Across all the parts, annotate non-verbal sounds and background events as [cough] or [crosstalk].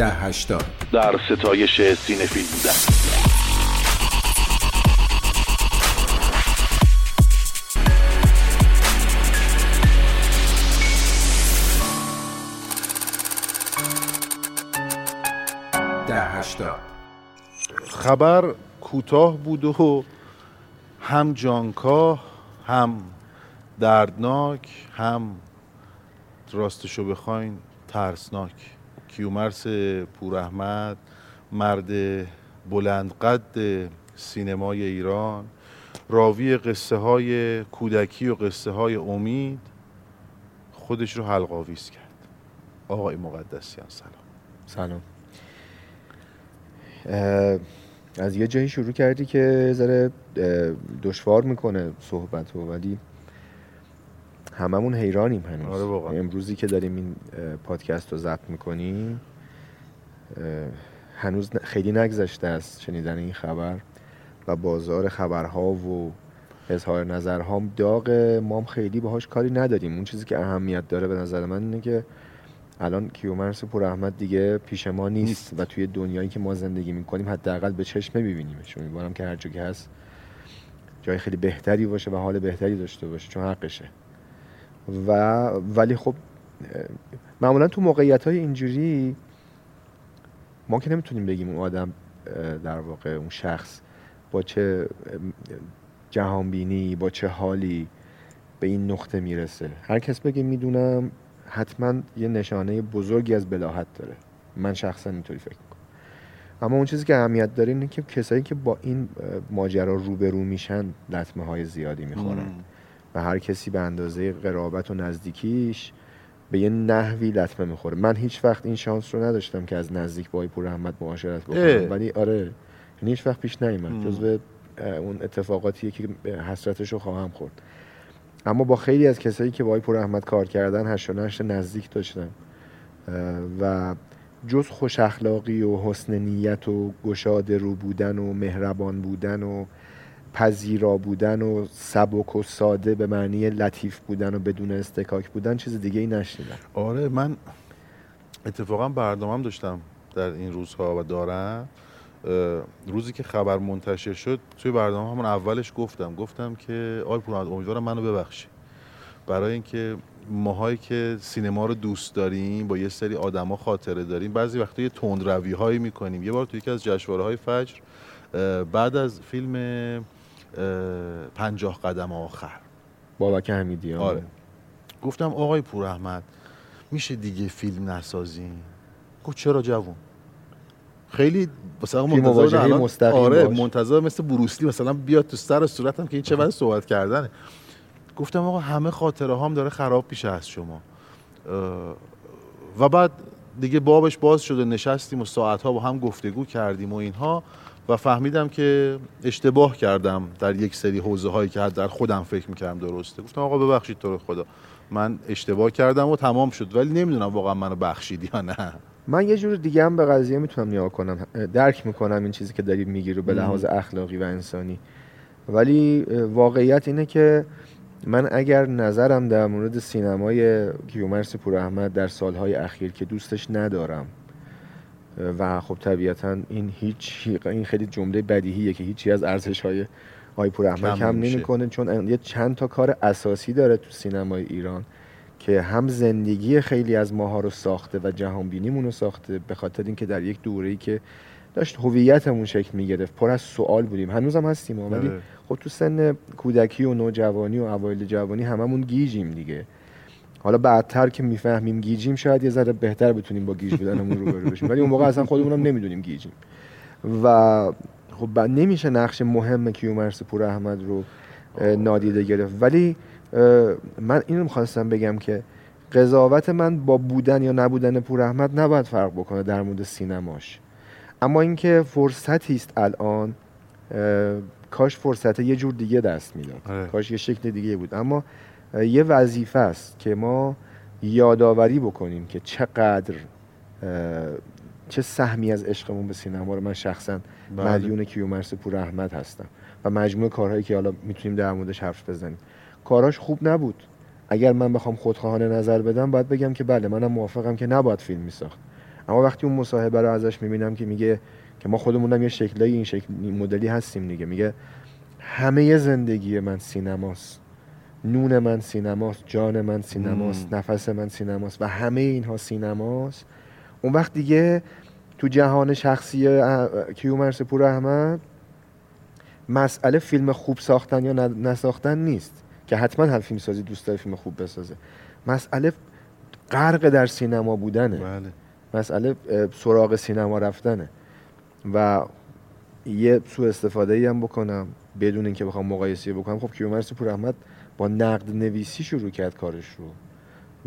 ده هشتاد. در ستایش سینفیل بودن. خبر کوتاه بود و هم جانکاه هم دردناک هم راستشو بخواین ترسناک. کیومرس پوراحمد مرد بلند قد سینمای ایران راوی قصه های کودکی و قصه های امید خودش رو حلقاویز کرد. آقای مقدسیان سلام. سلام. از یه جایی شروع کردی که ذره دشوار می‌کنه صحبت رو ولی هممون حیرانیم هنوز. آره واقعا. امروزی که داریم این پادکست رو ضبط می‌کنیم هنوز خیلی نگذشته از شنیدن این خبر و بازار خبرها و اظهار نظرها داغ. ما هم خیلی باهاش کاری نداریم. اون چیزی که اهمیت داره به نظر من اینه که الان کیومرس پور احمد دیگه پیش ما نیست, و توی دنیایی که ما زندگی می‌کنیم حداقل به چشم میبینیمش. امیدوارم که هر که هست جای خیلی بهتری باشه و حال بهتری داشته باشه چون حقشه. و ولی خب معمولا تو موقعیت های اینجوری ما که نمی‌تونیم بگیم اون آدم در واقع اون شخص با چه جهانبینی با چه حالی به این نقطه می‌رسه. هر کس بگه می‌دونم حتما یه نشانه بزرگی از بلاحت داره. من شخصا اینطوری فکر می‌کنم. اما اون چیزی که اهمیت داره اینه که کسایی که با این ماجرا روبرو میشن لطمه های زیادی می‌خورن. و هر کسی به اندازه قرابت و نزدیکیش به یه نحوی لطمه می‌خوره. من هیچ وقت این شانس رو نداشتم که از نزدیک با پور احمد معاشرت. بکنم ولی آره یعنی هیچ وقت پیش. نیومد. جزو اه، اون اتفاقاتیه که حسرتش رو خواهم خورد. اما با خیلی از کسایی که با آقای پور احمد کار کردن هشت و نزدیک داشتم. و جز خوش اخلاقی و حسن نیت و گشاده رو بودن و مهربان بودن و پذیرا بودن و سبک و ساده به معنی لطیف بودن و بدون استکاک بودن چیز دیگه ای نشنیدم. آره من اتفاقا برنامهم داشتم در این روزها و دارم. روزی که خبر منتشر شد توی برنامه همون اولش گفتم. گفتم که آقای پورمد امیدوارم منو ببخشی. برای اینکه ماهایی که سینما رو دوست داریم با یه سری آدما خاطره داریم بعضی وقتا یه تندروی هایی می‌کنیم. یه بار توی یکی از جشنواره های فجر بعد از فیلم پنجاه قدم آخر. بابک حمیدی آره. گفتم آقای پور احمد میشه دیگه فیلم نسازیم گفت چرا جوون؟ خیلی مثلا منتظر الان- آره باش. منتظر مثل بروسلی مثلا بیاد تو سر و صورتم که این چه وضع صحبت کردنه. گفتم آقا همه خاطره هام داره خراب میشه از شما. و بعد دیگه بابش باز شد و نشستیم و ساعت ها با هم گفتگو کردیم و اینها. و فهمیدم که اشتباه کردم در یک سری حوزه هایی که در خودم فکر می‌کردم درسته. گفتم آقا ببخشید تو رو خدا. من اشتباه کردم و تمام شد. ولی نمی‌دونم واقعا منو بخشید یا نه. من یه جور دیگه هم به قضیه می‌تونم نگاه کنم. درک می‌کنم این چیزی که داری میگی رو به. لحاظ اخلاقی و انسانی. ولی واقعیت اینه که من اگر نظرم در مورد سینمای کیومرس پور احمد در سالهای اخیر که دوستش ندارم و خب طبیعتا این هیچ این خیلی جمله بدیهیه که هیچی از ارزش های آقای پور احمد کم. نمی‌کنه چون یه چند تا کار اساسی داره تو سینمای ایران که هم زندگی خیلی از ماها رو ساخته و جهان بینیمون رو ساخته به خاطر اینکه در یک دوره‌ای که داشت هویتمون شکل می‌گرفت پر از سوال بودیم هنوزم هستیم ولی آره. خب تو سن کودکی و نوجوانی و اوایل جوانی هممون گیجیم دیگه حالا بعدتر که می‌فهمیم گیجیم شاید یه ذره بهتر بتونیم با گیج بودنمون روبرو بشیم. ولی اون موقع اصلا خودمونم نمی‌دونیم گیجیم. و خب نمیشه نقش مهم کیومرث پوراحمد رو نادیده گرفت. ولی من اینو می‌خواستم بگم که قضاوت من با بودن یا نبودن پوراحمد نباید فرق بکنه در مورد سینماش. اما اینکه فرصتی است الان کاش فرصت یه جور دیگه دست می‌داد. آره. کاش یه شکل دیگه بود. اما یه وظیفه است که ما یادآوری بکنیم که چقدر چه سهمی از عشقمون به سینما رو. من شخصا بله. مدیون کیومرس پور احمد هستم و مجموعه کارهایی که حالا می‌تونیم در موردش حرف بزنیم. کاراش خوب نبود. اگر من بخوام خودخواهانه نظر بدم باید بگم که بله منم موافقم که نباید فیلم میساخت. اما وقتی اون مصاحبه رو ازش می‌بینم که میگه که ما خودمونم یه شکلای این شکل مدلی هستیم دیگه میگه همه زندگی من سینماست. نون من سینماست جان من سینماست مم. نفس من سینماست و همه اینها سینماست. اون وقت دیگه تو جهان شخصی اه، کیومرث پور احمد مسئله فیلم خوب ساختن یا نساختن نیست که حتما هر فیلم سازی دوست داره فیلم خوب بسازه. مسئله غرق در سینما بودنه. بله. مسئله سراغ سینما رفتنه. و یه سوء استفاده ای هم بکنم بدون اینکه بخوام مقایسه بکنم. خب کیومرث پور احمد با نقد نویسی شروع کرد کارش رو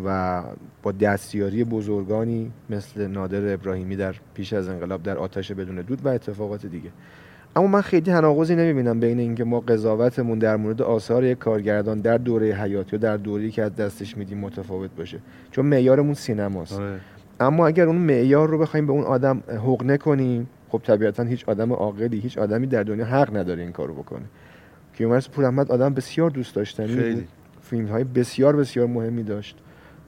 و با دستیاری بزرگانی مثل نادر ابراهیمی در پیش از انقلاب در آتش بدون دود و اتفاقات دیگه. اما من خیلی تناقضی نمی‌بینم بین اینکه ما قضاوتمون در مورد آثار یک کارگردان در دوره حیاتی و در دوره‌ای که از دستش میدیم متفاوت باشه چون معیارمون سینماست. آره. اما اگر اون معیار رو بخوایم به اون آدم حقنه کنیم خب طبیعتا هیچ آدم عاقلی هیچ آدمی در دنیا حق نداره این کارو بکنه. کیومرث پور احمد آدم بسیار دوست داشتنی خیلی. بود فیلم های بسیار بسیار مهمی داشت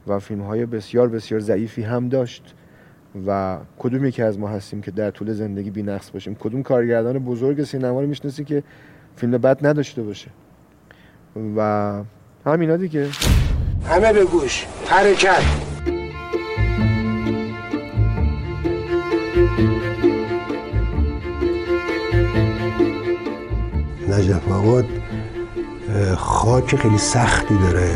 و فیلم های بسیار بسیار ضعیفی هم داشت و کدوم یکی از ما هستیم که در طول زندگی بی نقص باشیم؟ کدوم کارگردان بزرگ سینما رو می‌شناسی که فیلم بد نداشته باشه؟ و همینا دیگه. همه به گوش. حرکت. نجف آباد خاک خیلی سختی داره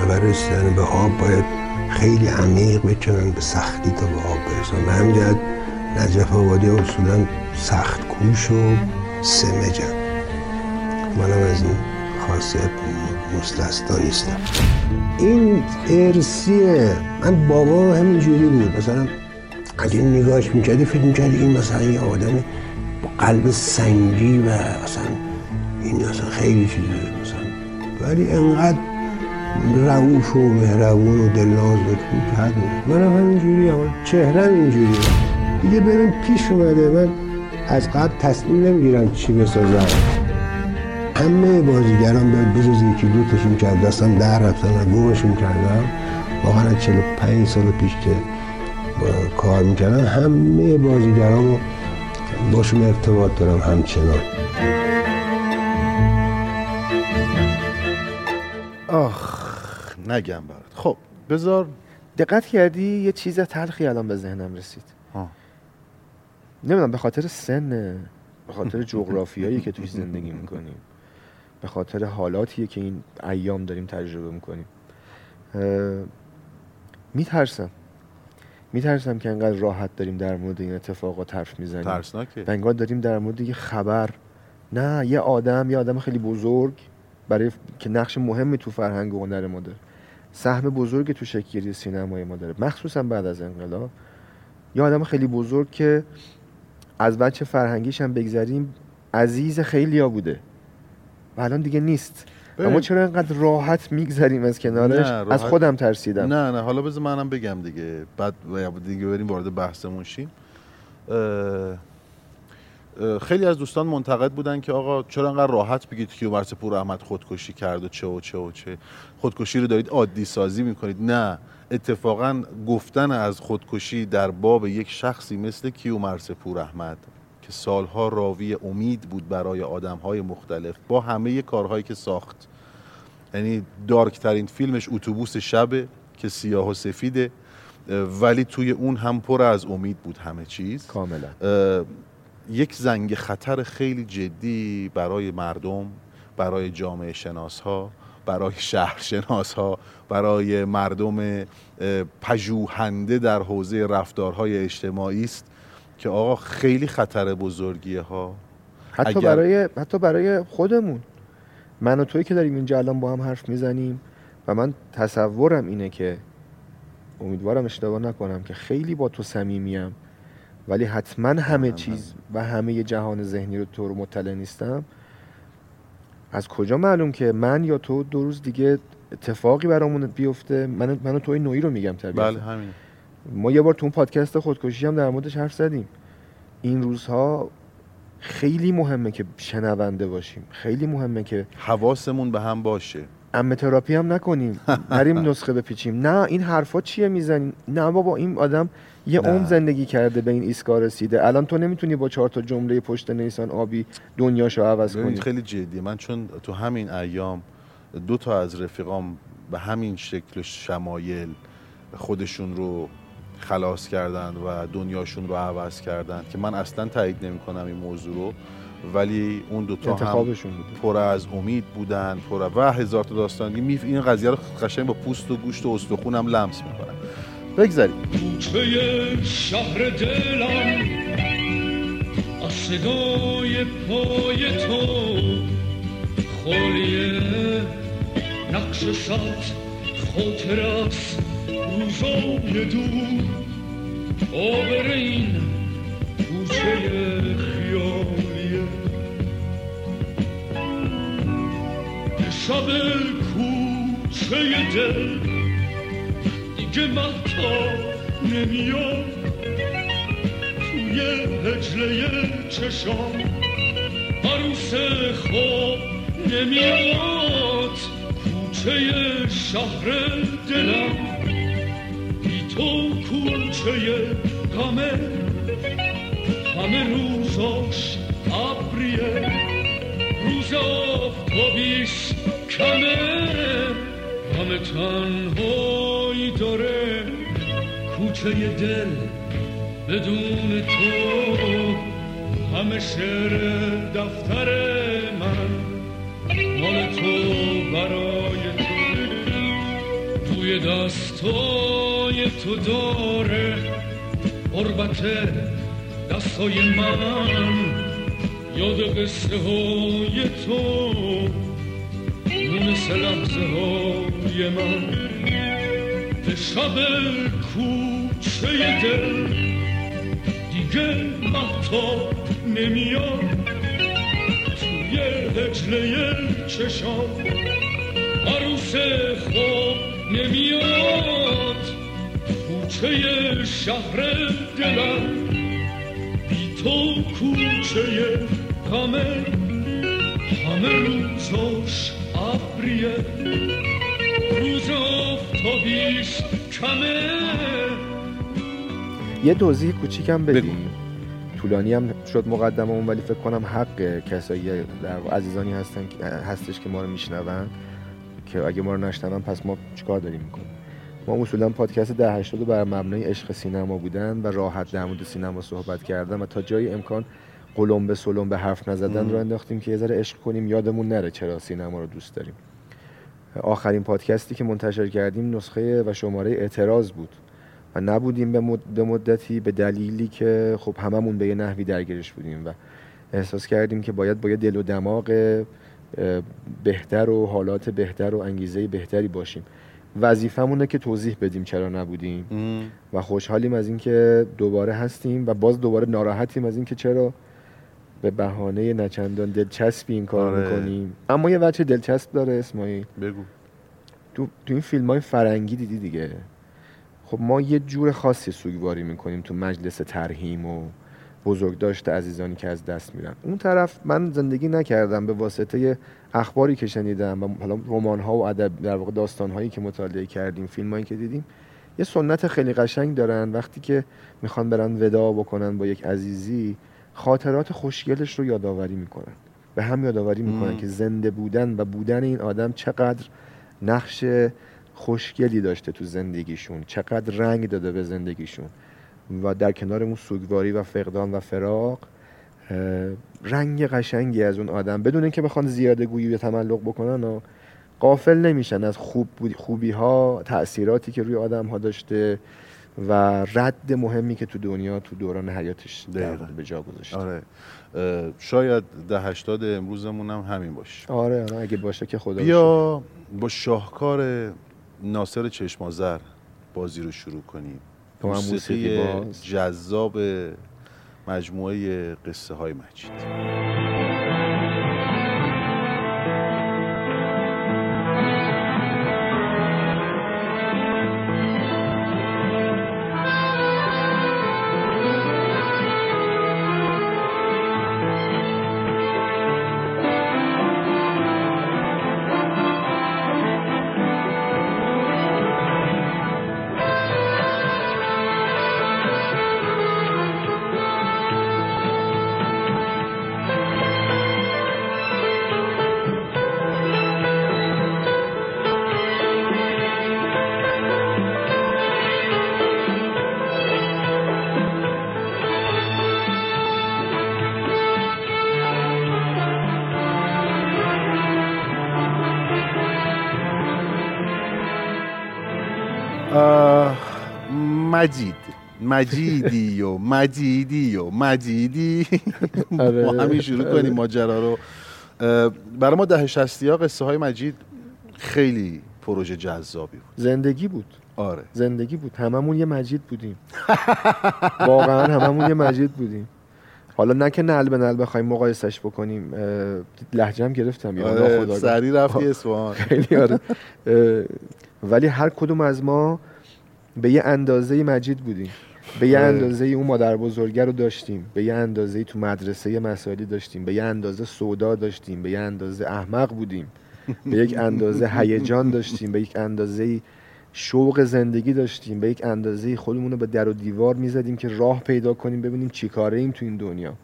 و برای به آب باید خیلی عمیق بکنن به سختی تا به آب برسن. به جهت نجف آبادی اصولا سخت کوش و سمجن منم از این خاصیت مستثنا نیستم. این ارسیه من بابا همینجوری بود. مثلا اگه نگاهش می‌کردی فکر می‌کردی این مثلا یه آدم با قلب سنگی و مثلا این مثلا خیلی چیزه مثلا. ولی انقدر رعوف و مهربون و دلناز بود که حد نیست. منم همینجوری هم چهرم اینجوریه دیگه بریم پیش اومده من از قبل تصمیم نمی‌گیرم چی بسازم. همه بازیگران به بجز یکی دو تاشون که از دستم در رفتن و گمشون کردم واقعا از 45 سال پیش که با کار می‌کردم همه بازیگران باشون ارتباط دارم همچنان. آخ نگم برات. خب بذار. دقت کردی؟ یه چیز تلخی الان به ذهنم رسید. نمی‌دونم به خاطر سن به خاطر [laughs] جغرافیایی که توش زندگی می‌کنیم به خاطر حالاتیه که این ایام داریم تجربه می‌کنیم. میترسم. میترسم که انقدر راحت داریم در مورد این اتفاقات حرف می‌زنیم. ترسناکه. و انگار داریم در مورد یه خبر. نه یه آدم یه آدم خیلی بزرگ. برای که نقش مهمی تو فرهنگ و هنر ما داره. سهم بزرگی تو شکلگیری سینمای ما داره. مخصوصا بعد از انقلاب. یه آدم خیلی بزرگ که از بچه فرهنگیش هم بگذریم عزیز خیلی ها بوده. و الان دیگه نیست. اما چرا انقدر راحت میگذریم از کنارش؟ نه، از راحت- خودم ترسیدم. نه نه حالا بذار منم بگم دیگه. بعد دیگه بریم وارد بحثمون شیم. اه، خیلی از دوستان منتقد بودن که آقا چرا انقدر راحت بگید کیومرث پور احمد خودکشی کرد و چه و چه و چه. خودکشی رو دارید عادی سازی می‌کنید. نه اتفاقا گفتن از خودکشی در باب یک شخصی مثل کیومرث پور احمد که سالها راوی امید بود برای آدمهای مختلف با همه کارهایی که ساخت. یعنی دارکترین فیلمش اتوبوس شبه که سیاه و سفیده ولی توی اون هم پر از امید بود همه چیز. کاملا. یک زنگ خطر خیلی جدی برای مردم برای جامعه شناس ها برای شهرشناس ها برای مردم پژوهنده در حوزه رفتارهای اجتماعی است که آقا خیلی خطر بزرگیه ها. حتی اگر- برای حتی برای خودمون. من و توی که داریم اینجا الان با هم حرف می‌زنیم و من تصورم اینه که امیدوارم اشتباه نکنم که خیلی با تو صمیمیم. ولی حتما همه هم چیز و همه جهان ذهنی رو تو رو مطلع نیستم. از کجا معلوم که من یا تو دو روز دیگه اتفاقی برامون بیفته؟ من من و توی نوعی رو میگم طبیعتا بله همین. ما یه بار تو اون پادکست خودکشی هم در موردش حرف زدیم. این روزها خیلی مهمه که شنونده باشیم. خیلی مهمه که حواسمون به هم باشه. امه تراپی هم نکنیم. [laughs] بریم نسخه بپیچیم. نه این حرفا چیه می‌زنی؟ نه بابا این آدم یه. عمر زندگی کرده به این ایستگاه رسیده. الان تو نمی‌تونی با چهار تا جمله پشت نیسان آبی دنیاشو عوض کنی. خیلی جدیه من چون تو همین ایام دو تا از رفیقام به همین شکل شمایل خودشون رو خلاص کردن و دنیاشون رو عوض کردن که من اصلا تایید نمی کنم این موضوع رو. ولی اون دوتا هم پر از امید بودن پر از- و هزار تا داستان. این قضیه رو قشنگ با پوست و گوشت و استخونم لمس می‌کنن بگذاریم. کوچه شهر دلم از صدای پای تو خالیه نقش صد خاطر از روزای دور. آبر این کوچه خیالیه شب کوچه دل دیگه محتاب نمیاد توی هجله چشام عروس خواب نمیاد کوچه شهر دلم بی تو کوچه غمه همه روزاش ابریه روز آفتابیش کمه همه تنهایی داره کوچه دل بدون تو. همه شعر دفتر من مال تو برای تو. توی دستای تو داره قربت دستای من. یاد قصه های تو مونس لحظه های من. شب کوچه دل دیگه محتاب نمیاد. توی هجله چشام عروس خواب نمیاد. کوچه شهر دلم بی تو کوچه غمه همه روزاش ابریه. کمه یه توضیح کوچیکم. بدیم طولانی هم شد مقدممون ولی فکر کنم حق کسایی در عزیزانی هستن که- هستش که ما رو میشنون که اگه ما رو نشنون پس ما چیکار داریم می‌کنیم ما اصولا پادکست ده هشتاد بر مبنای عشق سینما بودن و راحت در مورد سینما صحبت کردن و تا جای امکان قلم به سلم به حرف نزدن. رو انداختیم که یه ذره عشق کنیم یادمون نره چرا سینما رو دوست داریم آخرین پادکستی که منتشر کردیم نسخه و شماره اعتراض بود و نبودیم به, مد... به مدتی به دلیلی که خب هممون به یه نحوی درگیرش بودیم و احساس کردیم که باید با یه دل و دماغ بهتر و حالات بهتر و انگیزه بهتری باشیم. وظیفمونه که توضیح بدیم چرا نبودیم. م، و خوشحالیم از اینکه دوباره هستیم و باز دوباره ناراحتیم از اینکه چرا به بهانه نچندان دلچسبی این کار آره. می‌کنیم اما یه بچه دلچسب داره اسماعیل بگو. تو, تو این فیلم های فرنگی دیدی دیگه. خب ما یه جور خاصی سوگواری می‌کنیم تو مجلس ترهیم و بزرگداشت عزیزانی که از دست میرن. اون طرف من زندگی نکردم به واسطه اخباری که شنیدم و حالا رمان ها و ادب در واقع داستان هایی که مطالعه کردیم فیلم هایی که دیدیم یه سنت خیلی قشنگ دارن. وقتی که می‌خوان برن ودا بکنن با یک عزیزی خاطرات خوشگلش رو یادآوری می‌کنن. به هم یادآوری می‌کنن. که زنده بودن و بودن این آدم چقدر نقش خوشگلی داشته تو زندگیشون چقدر رنگ داده به زندگیشون. و در کنار اون سوگواری و فقدان و فراق رنگ قشنگی از اون آدم. بدون اینکه بخوان زیاده گویی یا تملق بکنن و قافل نمیشن از خوب خوبی ها تأثیراتی که روی آدم ها داشته. و رد مهمی که تو دنیا تو دوران حیاتش به جا گذاشته. آره. شاید ده هشتاد امروزمون هم همین باشه. آره آره. اگه باشه که خدا. بیا با شاهکار ناصر چشمازر بازی رو شروع کنیم. موسیقی جذاب مجموعه قصه های مجید. مجید مجیدی و مجیدی و مجیدی آره. ما همین شروع کنیم ماجرا رو. اه، برای ما ده شستی ها قصه های مجید خیلی پروژه جذابی بود. زندگی بود. آره. زندگی بود. هممون یه مجید بودیم. واقعا هممون یه مجید بودیم. حالا نه که نل به نل بخوایم مقایسش بکنیم لهجم گرفتم. یا آره. سریع رفتی اصفهان. خیلی آره. ولی هر کدوم از ما به یه اندازه مجید بودیم. به یه آره. اندازه اون مادر بزرگه رو داشتیم. به یه اندازه تو مدرسه مسائلی داشتیم. به یه اندازه سودا داشتیم. به یه اندازه احمق بودیم. به یک اندازه هیجان داشتیم. به یک اندازه شوق زندگی داشتیم. به یک اندازه خودمون رو به در و دیوار می‌زدیم که راه پیدا کنیم ببینیم چی کاره ایم تو این دنیا.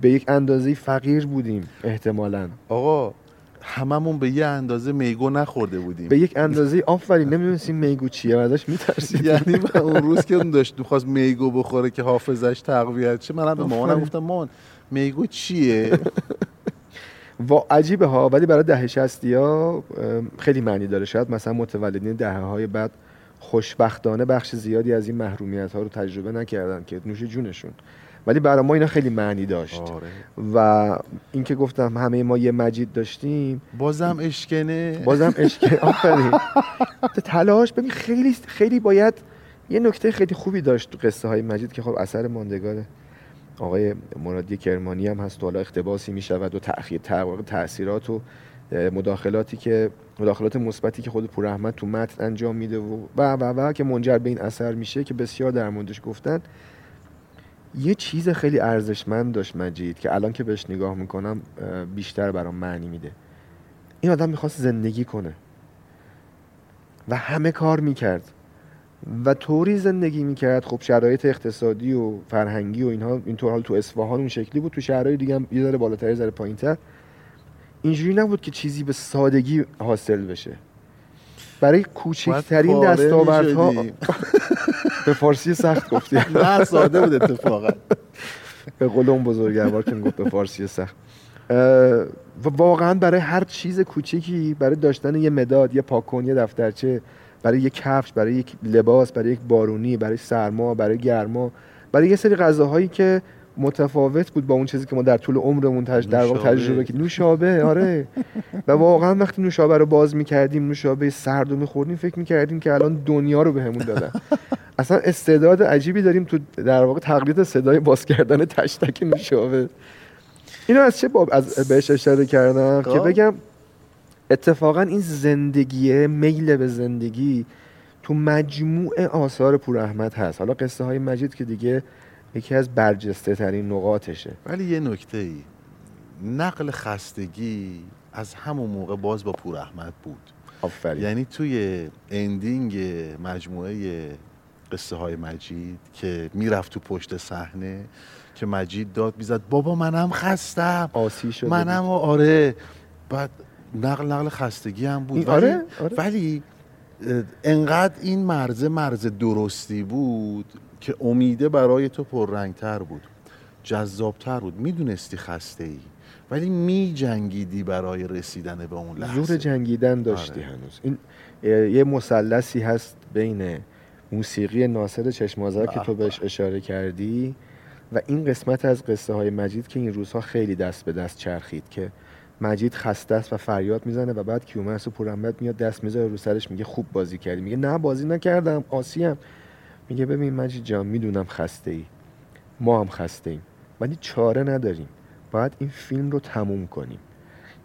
به یک اندازه فقیر بودیم احتمالاً. آقا هممون به یه اندازه میگو نخورده بودیم. به یک اندازه آفرین نمی‌دونستیم میگو چیه و ازش میترسید یعنی من اون روز که اون داشت می‌خواست میگو بخوره که حافظش تقویت شه منم به مامانم. گفتم مامان میگو چیه؟ و عجیبه ها ولی برای دهه شستی ها خیلی معنی داره. شاید مثلا متولدین دهه های بعد خوشبختانه بخش زیادی از این محرومیت ها رو تجربه نکردن که نوش جونشون. ولی برای ما اینا خیلی معنی داشت. آره. و اینکه گفتم همه ما یه مجید داشتیم. بازم اشکنه. بازم عشق [laughs] آفرین. تلاش ببین خیلی خیلی باید یه نکته خیلی خوبی داشت تو قصه های مجید که خب اثر ماندگاره. آقای مرادی کرمانی هم هست و حالا اقتباسی می شود و تأخیر تق- تأثیرات و مداخلاتی که مداخلات مثبتی که خود پور احمد تو متن انجام میده و و و و که منجر به این اثر میشه که بسیار در موردش گفتن. یه چیز خیلی ارزشمند داشت مجید که الان که بهش نگاه می‌کنم بیشتر برام معنی میده. این آدم می‌خواست زندگی کنه و همه کار می‌کرد. و طوری زندگی می‌کرد خب شرایط اقتصادی و فرهنگی و اینها اینطور حال تو اصفهان اون شکلی بود تو شهرهای دیگه هم یه ذره بالاتر یه ذره پایینتر. اینجوری نبود که چیزی به سادگی حاصل بشه. برای کوچکترین دستاوردها. به فارسی سخت گفتی. [laughs] نه ساده بود اتفاقا. به قول اون بزرگوار که می‌گفت به فارسی سخت. و واقعا برای هر چیز کوچیکی برای داشتن یه مداد یه پاکن یه دفترچه برای یک کفش برای یک لباس برای یک بارونی برای سرما برای گرما برای یه سری غذاهایی که متفاوت بود با اون چیزی که ما در طول عمرمون تج... در واقع. تجربه کردیم. نوشابه آره. و واقعا وقتی نوشابه رو باز می‌کردیم نوشابه سرد رو میخوردیم فکر می‌کردیم که الان دنیا رو بهمون دادن. [laughs] اصلا استعداد عجیبی داریم تو در واقع تقلید صدای باز کردن تشتک نوشابه. اینو از چه باب از بهش اشاره کردم؟ که خب. بگم اتفاقا این زندگیه میل به زندگی تو مجموع آثار پور احمد هست. حالا قصه های مجید که دیگه یکی از برجسته ترین نقاطشه. ولی یه نکته ای نقل خستگی از همون موقع باز با پور احمد بود. آفرین. یعنی توی اندینگ مجموعه قصه های مجید که می‌رفت تو پشت صحنه که مجید داد می‌زد بابا منم خستم. آسی شده منم آره. بعد نقل نقل خستگی هم بود. این- ولی, آره، آره. ولی انقدر این مرزه مرز درستی بود که امیده برای تو پررنگتر بود جذابتر بود. می‌دونستی خسته ای ولی می جنگیدی برای رسیدن به اون لحظه. زور جنگیدن داشتی آره. هنوز. این یه مثلثی هست بین موسیقی ناصر چشمازر که تو بهش اشاره کردی و این قسمت از قصه های مجید که این روزها خیلی دست به دست چرخید که مجید خسته است و فریاد می‌زنه و بعد کیومرث و پورحمد میاد دست می‌ذاره رو سرش میگه خوب بازی کردی. میگه نه بازی نکردم آسیم میگه ببین مجید جان می‌دونم خسته ای ما هم خسته ایم ولی چاره نداریم. باید این فیلم رو تموم کنیم.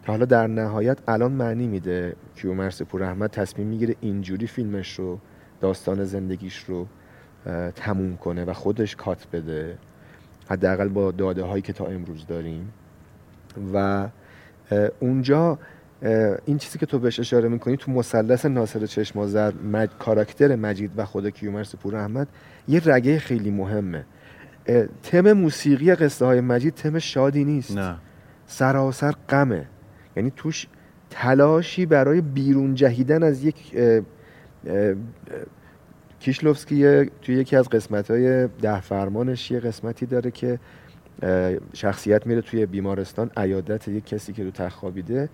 که حالا در نهایت الان معنی میده. کیومرث پوراحمد تصمیم می‌گیره اینجوری فیلمش رو داستان زندگیش رو تموم کنه و خودش کات بده. حداقل با داده هایی که تا امروز داریم. و اونجا این چیزی که تو بهش اشاره می‌کنی تو مثلث ناصر چشمازر مج... کاراکتر مجید و خود کیومرث پوراحمد یه رگه خیلی مهمه. تم موسیقی قصه های مجید تم شادی نیست. نه. سراسر غمه. یعنی توش تلاشی برای بیرون جهیدن از یک اه، اه، اه، کیشلوفسکی توی یکی از قسمت های ده فرمانش یه قسمتی داره که شخصیت میره توی بیمارستان. عیادت یک کسی که رو تخت خوابیده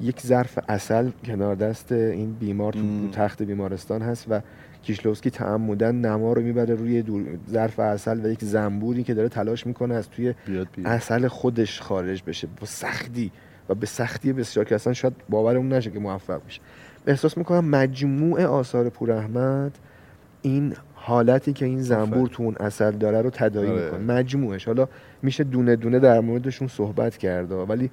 یک ظرف اصل کنار دست این بیمار تو. تخت بیمارستان هست و کیشلوفسکی تعمدن نما رو می‌بره روی ظرف اصل و یک زنبوری که داره تلاش می‌کنه از توی بیاد بیاد. اصل خودش خارج بشه. با سختی. و به سختی بسیار که اصلا شاید باورمون نشه که موفق میشه احساس می‌کنم مجموع آثار پور احمد این حالتی که این زنبور. تو اون اصل داره رو تداعی آره. می‌کنه. مجموعش. حالا میشه دونه دونه در موردشون صحبت کرده. ولی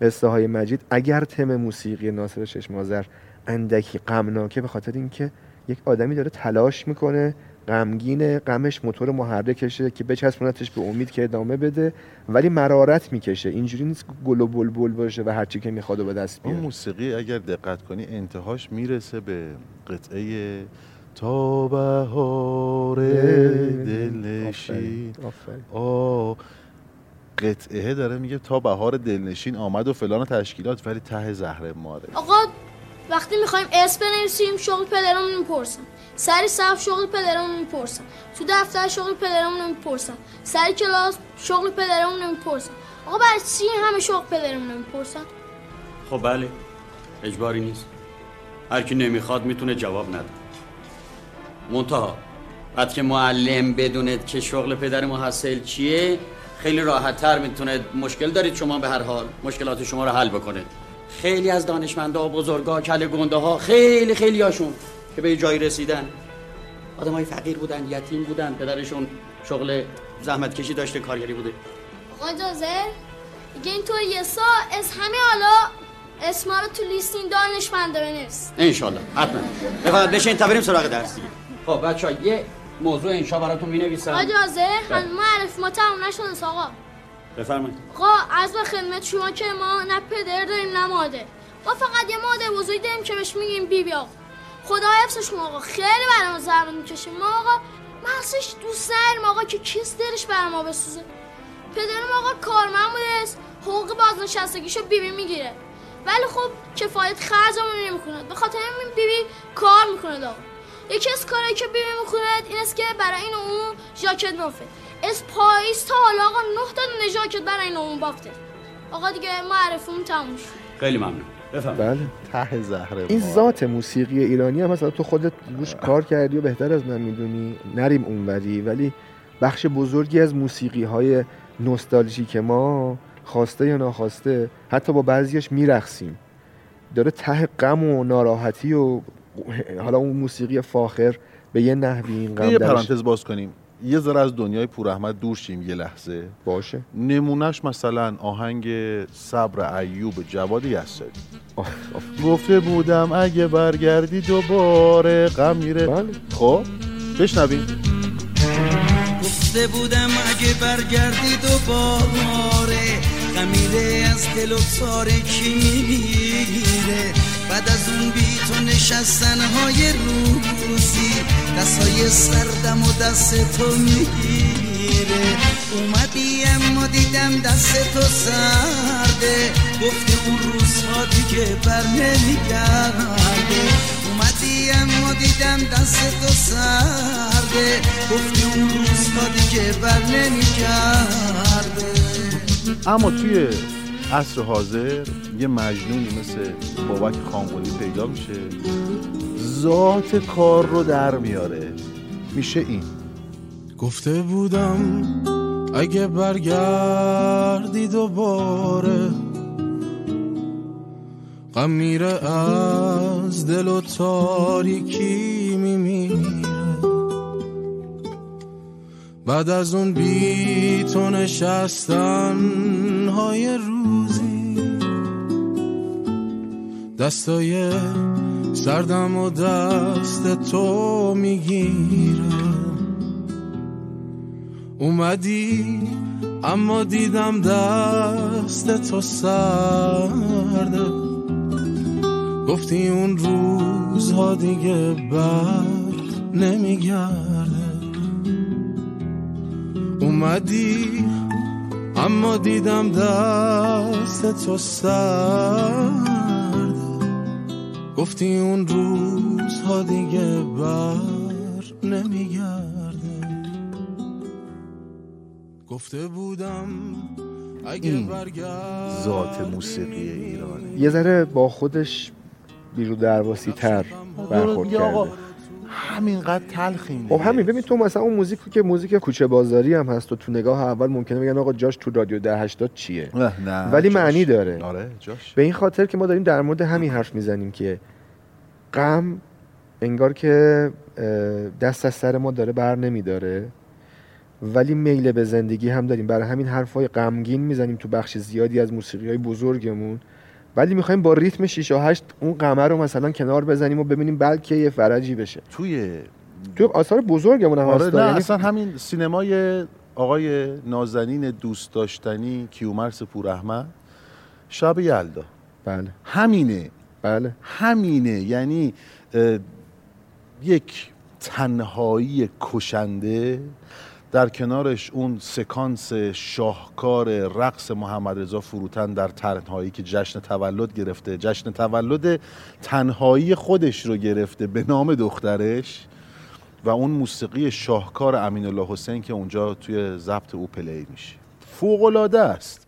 قصه های مجید اگر تم موسیقی ناصر چشمازر اندکی غمناکه به خاطر اینکه یک آدمی داره تلاش می‌کنه غمگین غمش موتور محرکشه که بچسبونتش به امید که ادامه بده ولی مرارت می‌کشه. اینجوری نیست گل و بلبل باشه و هرچی که می‌خواد و به دست اون بیاره. موسیقی اگر دقت کنی انتهاش می‌رسه به قطعه تا بهار دلنشین. آفرین، آفرین. آ قطعه داره میگه تا بهار دلنشین آمد و فلان تشکیلات ولی ته زهر ماره آقا وقتی می‌خوایم اسم بنویسیم شغل پدرمون می‌پرسن سری صف شغل پدرمون می‌پرسن تو دفتر شغل پدرمون می‌پرسن سری کلاس شغل پدرمون می‌پرسن آقا برای چی همه شغل پدرمون می‌پرسن؟ خب بله. اجباری نیست. هر کی نمی‌خواد می‌تونه جواب نده. منتها بعد که معلم بدوند که شغل پدر محصل چیه خیلی راحت تر می‌تونه مشکل دارید شما به هر حال. مشکلات شما رو حل بکنه خیلی از دانشمندا و بزرگا کل گنده ها خیلی خیلی هاشون که به یه جایی رسیدن. آدم های فقیر بودن یتیم بودن پدرشون شغل زحمت کشی داشته کارگری بوده. آقا اجازه؟ دیگه اینطور یه سا از همه حالا اسما رو تو لیست این دانشمنده بنویس. انشالله حتما. بفرمایید بشین تا بریم سراغ درس. دیگه خب بچه یه موضوع انشا براتون می نویسم اجازه هم معرف ما تموم نشده است آقا. بفرمایید. آقا از به خدمت شما که ما نه پدر داریم نه مادر. ما فقط یه مادر بزرگی داریم که بهش میگیم بی بی آقا. خدا حفظش کنه آقا. خیلی برای ما زحمت می‌کشه ما آقا اصلش دوست نداریم آقا که کس دلش برای ما بسوزه. پدرم آقا کارمند بوده است. حقوق بازنشستگیشو بی بی می‌گیره. ولی خب کفایت خرجمون نمی‌کنه به خاطر بی بی کار می‌کنه آقا. یکی از کارهایی که بی بی می‌کنه این است که برای این و اون ژاکت میافته از پاییز تا حالا آقا نه تا دونه ژاکت برای این اون بافته. آقا دیگه معرفون تموم شد. خیلی ممنون. بفرمایید. بله. ته زهر این. ذات موسیقی ایرانی هم مثلا تو خودت روش کار کردی و بهتر از من می‌دونی. نریم اونوری ولی بخش بزرگی از موسیقی های نوستالژیک ما خواسته یا ناخواسته حتی با بعضیش میرقصیم. داره ته غم و ناراحتی و حالا اون موسیقی فاخر به یه نحوی این یه درش پرانتز باز کنیم. یه ذره از دنیای پور احمد دور شیم یه لحظه. باشه. نمونهش مثلا آهنگ صبر ایوب جواد آه. گفته بودم اگه برگردی دوباره غم میره. بله. خب بشنویم. گفته بودم اگه برگردی دوباره خمیره از دل و تاریکی میره بعد از اون بی تو نشستن های روزی دستای سردم و دست تو می‌گیره. اومدی اما دیدم دست تو سرده. گفتی اون روزها دیگه بر نمیگرده. اومدی اما دیدم دست تو سرده. گفتی اون روزها دیگه بر نمیگرده. اما توی عصر حاضر یه مجنونی مثل بابک خانقلی پیدا میشه. ذات کار رو در میاره. میشه این. گفته بودم اگه برگردی دوباره غم میره از دل و تاریکی میمیره. بعد از اون بی تو نشستن های روزی دستای سردم و دست تو می‌گیره اومدی اما دیدم دست تو سرده گفتی اون روزها دیگه بر نمیگرده. اومدی اما دیدم دست تو سرده گفتی اون روزها دیگه بر نمیگرده. گفته بودم این ذات موسیقی ایرانه. یه ذره با خودش بیرو درواسی تر برخورد کرده. همینقدر تلخیم خب همین ببین تو مثلا اون موزیک که موزیک کوچه بازاری هم هست و تو نگاه اول ممکنه بگن آقا جاش تو رادیو ده 80 چیه؟ نه نه ولی جاش. معنی داره. آره جاش. به این خاطر که ما داریم در مورد همین حرف می‌زنیم که غم انگار که دست از سر ما داره بر نمیداره. ولی میل به زندگی هم داریم. برای همین حرفای غمگین می‌زنیم تو بخش زیادی از موسیقی های بزرگمون. ولی می‌خوایم با ریتم 6 و 8 اون قمه رو مثلا کنار بزنیم و ببینیم بلکه یه فرجی بشه. توی تو آثار بزرگمون هم آره نه یعنی اصلا همین سینمای آقای نازنین دوست داشتنی کیومرس پوراحمد شب یلدا. بله. همینه. بله. همینه. یعنی یک تنهایی کشنده در کنارش اون سکانس شاهکار رقص محمد رضا فروتن در تنهایی که جشن تولد گرفته. جشن تولد تنهایی خودش رو گرفته به نام دخترش و اون موسیقی شاهکار امین الله حسین که اونجا توی ضبط او پلی میشه. فوق العاده است.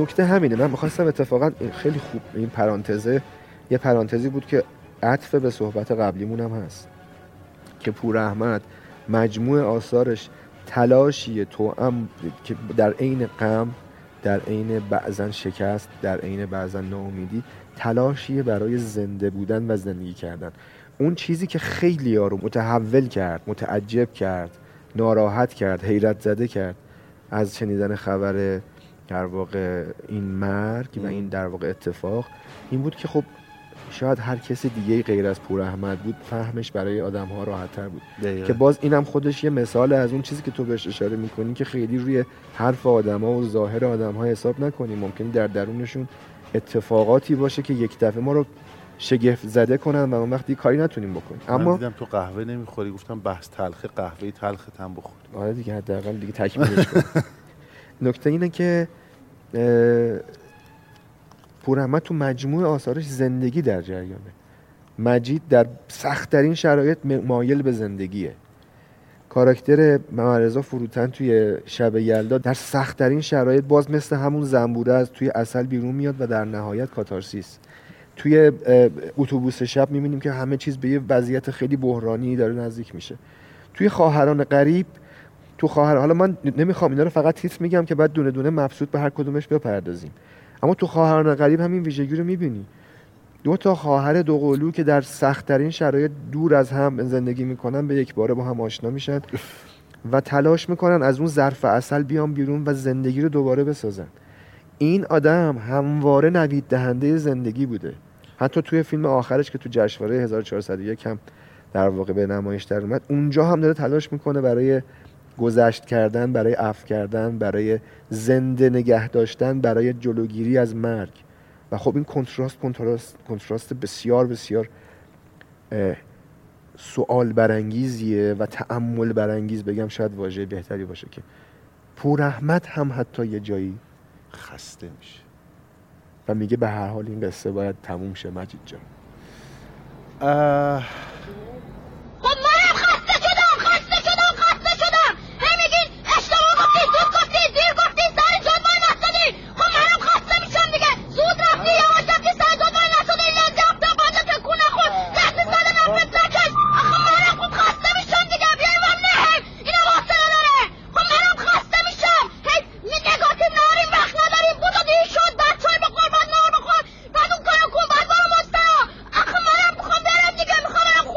نکته همینه. من می‌خواستم اتفاقا خیلی خوب این پرانتزه یه پرانتزی بود که عطف به صحبت قبلیمون هم هست. که پور احمد مجموع آثارش تلاشی توأم که در عین غم در عین بعضا شکست در عین بعضا ناامیدی تلاشی برای زنده بودن و زندگی کردن. اون چیزی که خیلی ها رو متحول کرد متعجب کرد ناراحت کرد حیرت زده کرد از شنیدن خبر در واقع این مرگ و این در واقع اتفاق این بود که خب شاید هر کسی دیگه غیر از پور احمد بود فهمش برای آدم ها راحت تر بود. دقیقاً. که باز اینم خودش یه مثال از اون چیزی که تو بهش اشاره می‌کنی که خیلی روی حرف آدما و ظاهر آدم ها حساب نکنیم ممکن در درونشون اتفاقاتی باشه که یک دفعه ما رو شگفت زده کنن و اون وقتی کاری نتونیم بکنیم. من اما دیدم تو قهوه نمی‌خوری گفتم بحث تلخه قهوه تلخت هم بخور. آره دیگه حداقل دیگه تکمیلش کن. [laughs] نکته اینه که پوراحمد تو مجموع آثارش زندگی در جریانه. مجید در سختترین شرایط مایل به زندگیه. کاراکتر محمد رضا فروتن توی شب یلدا در سختترین شرایط باز مثل همون زنبوره از توی اصل بیرون میاد و در نهایت کاتارسیس. توی اتوبوس شب می‌بینیم که همه چیز به یه وضعیت خیلی بحرانی داره نزدیک میشه. توی خواهران غریب تو خواهر حالا من نمی‌خوام اینا رو فقط تیتر میگم که بعد دونه دونه مبسوط به هر کدومش بپردازیم. اما تو خواهران غریب همین ویژگی رو می‌بینی. دو تا خواهر دو قلو که در سختترین شرایط دور از هم زندگی می‌کنن به یک باره با هم آشنا میشن و تلاش می‌کنن از اون ظرف اصل بیان بیرون و زندگی رو دوباره بسازن. این آدم همواره نوید دهنده زندگی بوده. حتی توی فیلم آخرش که تو جشنواره 1401 هم در واقع به نمایش در اومد اونجا هم داره تلاش می‌کنه برای گذشت کردن برای عفو کردن برای زنده نگه داشتن برای جلوگیری از مرگ. و خب این کنتراست کنتراست کنتراست بسیار بسیار سوال برانگیزیه و تأمل برانگیز بگم شاید واژه بهتری باشه که پور احمد هم حتی یه جایی خسته میشه. و میگه به هر حال این قصه باید تموم شه مجید جان اه، خب منم خسته شدم خسته شدم خسته شدم هی میگین اشتباه گفتی زود گفتی دیر گفتی سر جاد وای نستادی خب منم خسته میشم دیگه زود رفتی یواش رفتی سر جاد وای نستادی لنده هفته بعد تکون نخور دست سال نفت نکش آخه منم خوب خسته میشم دیگه بیای من نه اینم حوصله داره خب منم خسته میشم هی نگاتی ناریم وقت نداریم بودو دیر شد بعد چای بخور بعد نار بخور بعد اون کارو کن بعد برو مسترا آخه منم می‌خوام برم دیگه می‌خوام برم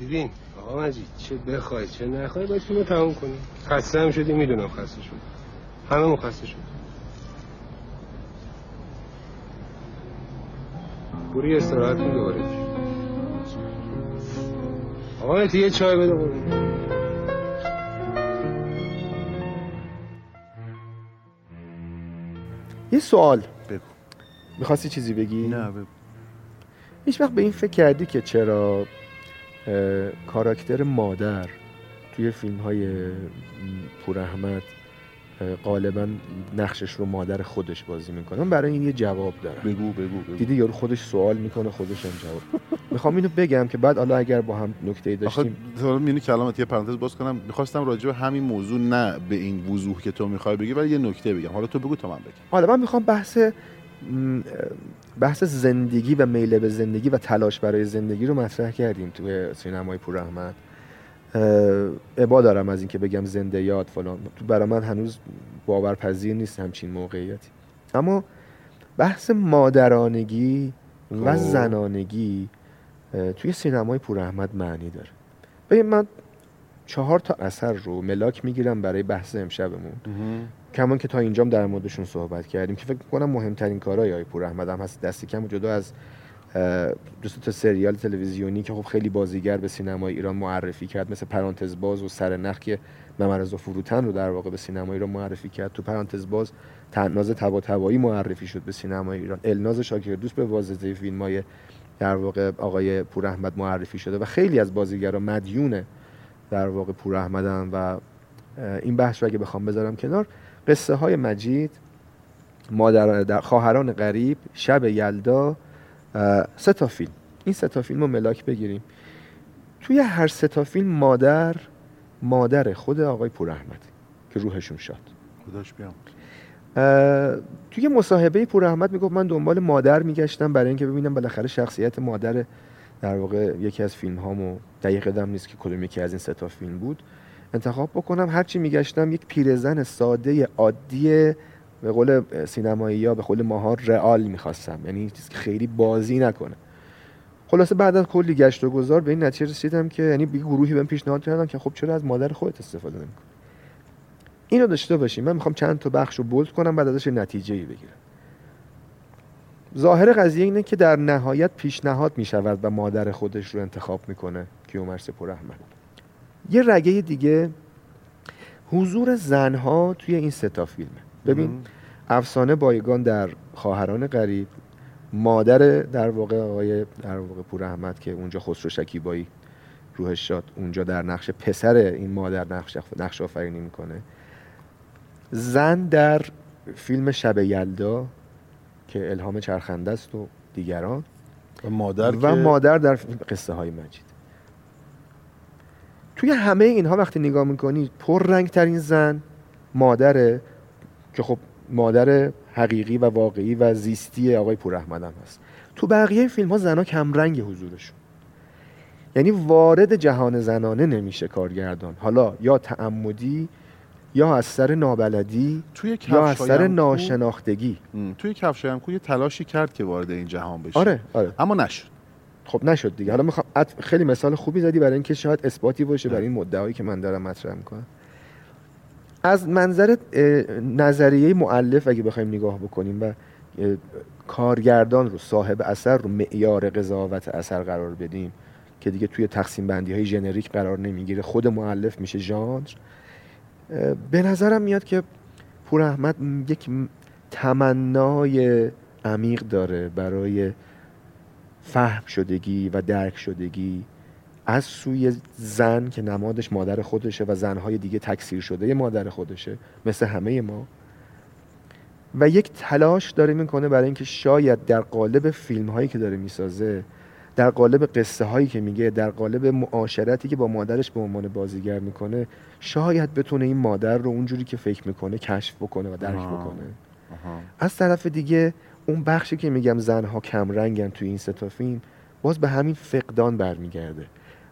ببین آقا مجید چه بخوای چه نخوای باید فیلم رو تموم کنی. خسته هم شدی می‌دونم خسته شد همه خسته شد بوری استراحت کن دوباره آقا مهدی یه چای بده قربون. یه سوال بگو. می‌خواستی چیزی بگی؟ نه بگو. هیچ وقت به این فکر کردی که چرا کاراکتر مادر توی فیلم های پور احمد غالبا نقشش رو مادر خودش بازی می‌کنه. من برای این یه جواب دارم. بگو بگو بگو. دیدی یارو خودش سوال می‌کنه خودش هم جواب. می‌خوام اینو بگم که بعد حالا اگر با هم نکته آخه داشتیم حالا میونی کلامت یه پرانتز باز کنم. می‌خواستم راجع به همین موضوع نه به این وضوح که تو می‌خوای بگی ولی یه نکته بگم. حالا تو بگو تا من بگم. حالا من می‌خوام بحث بحث زندگی و میل به زندگی و تلاش برای زندگی رو مطرح کردیم توی سینمای پور احمد ابا دارم از اینکه بگم زنده یاد فلان. برای من هنوز باورپذیر نیست همچین موقعیتی. اما بحث مادرانگی و خب. زنانگی توی سینمای پور احمد معنی داره. ببین من چهار تا اثر رو ملاک می‌گیرم برای بحث امشبمون. کمان که تا اینجام در موردشون صحبت کردیم که فکر کنم مهمترین کارهای آقای پور احمد هم هست. دستی کم جدا از دو تا سریال تلویزیونی که خب خیلی بازیگر به سینمای ایران معرفی کرد مثل پرانتز باز و سرنخ که ممرز و فروتن رو در واقع به سینمای ایران معرفی کرد. تو پرانتز باز تناز تبا معرفی شد به سینمای ایران. الناز شاکردوست به واسطه فیلم های در واقع آقای پور احمد معرفی شده و خیلی از بازیگران مدیون در واقع پور احمدن و این بحث رو اگه بخوام بذارم کنار قصه های مجید مادر در خواهران غریب شب یلدا سه تا فیلم. این سه تا فیلم رو ملاک بگیریم. توی هر سه تا فیلم مادر مادر خود آقای پور احمد که روحشون شاد. خداش بیام. توی مصاحبه پور احمد می‌گفت من دنبال مادر میگشتم برای اینکه ببینم بالاخره شخصیت مادر در واقع یکی از فیلم هامو دقیق دم نیست که کدوم یکی از این سه تا فیلم بود. انتخاب بکنم. هرچی میگشتم یک پیرزن ساده عادی به قول سینمایی یا به قول ماها رئال می‌خواستم. یعنی چیزی که خیلی بازی نکنه. خلاصه بعد از کلی گشت و گذار به این نتیجه رسیدم که یعنی یه گروهی بهم پیشنهاد کردن که خب چرا از مادر خودت استفاده نمی‌کنی؟ اینو داشته باشیم من می‌خوام چند تا بخش رو بولد کنم بعد ازش نتیجه ای بگیرم. ظاهر قضیه اینه که در نهایت پیشنهاد می‌شود و مادر خودش رو انتخاب می‌کنه کیومرث پور احمد. یه رگه دیگه حضور زنها توی این سه تا فیلمه. ببین افسانه بایگان در خواهران غریب مادر در واقع آقای در واقع پور احمد که اونجا خسرو شکیبایی روحش شاد اونجا در نقش پسر این مادر نقش نقش آفرینی می‌کنه. زن در فیلم شب یلدا که الهام چرخنده است و دیگران و مادر و که- مادر در قصه های مجید. توی همه اینها وقتی نگاه می‌کنی پر رنگ ترین زن مادره. که خب مادر حقیقی و واقعی و زیستی آقای پور احمد هم هست. تو بقیه فیلم ها زنها کم رنگ حضورشون. یعنی وارد جهان زنانه نمیشه کارگردان. حالا یا تعمدی یا از سر نابلدی توی یا از سر هم ناشناختگی. توی کفش کو یه تلاشی کرد که وارد این جهان بشه. آره آره. اما نشد. خب نشد دیگه. حالا می‌خوام خیلی مثال خوبی زدی برای اینکه شاید اثباتی باشه برای این مدعایی که من دارم مطرح می‌کنم. از منظر نظریه معلف اگه بخوایم نگاه بکنیم و کارگردان رو صاحب اثر رو معیار قضاوت اثر قرار بدیم که دیگه توی تقسیم بندی های ژنریک قرار نمی‌گیره. خود معلف میشه ژانر. به نظرم میاد که پور احمد یک تمنای عمیق داره برای فهم شدگی و درک شدگی. از سوی زن که نمادش مادر خودشه و زنهای دیگه تکثیر شده مادر خودشه مثل همه ما و یک تلاش داره می‌کنه برای اینکه شاید در قالب فیلم هایی که داره می‌سازه در قالب قصه هایی که میگه در قالب معاشرتی که با مادرش به عنوان بازیگر می‌کنه شاید بتونه این مادر رو اونجوری که فکر می‌کنه کشف بکنه و درک. بکنه آها. از طرف دیگه اون بخشی که میگم زنها کم رنگن توی این سه تا فیلم باز به همین فقدان برمیگرده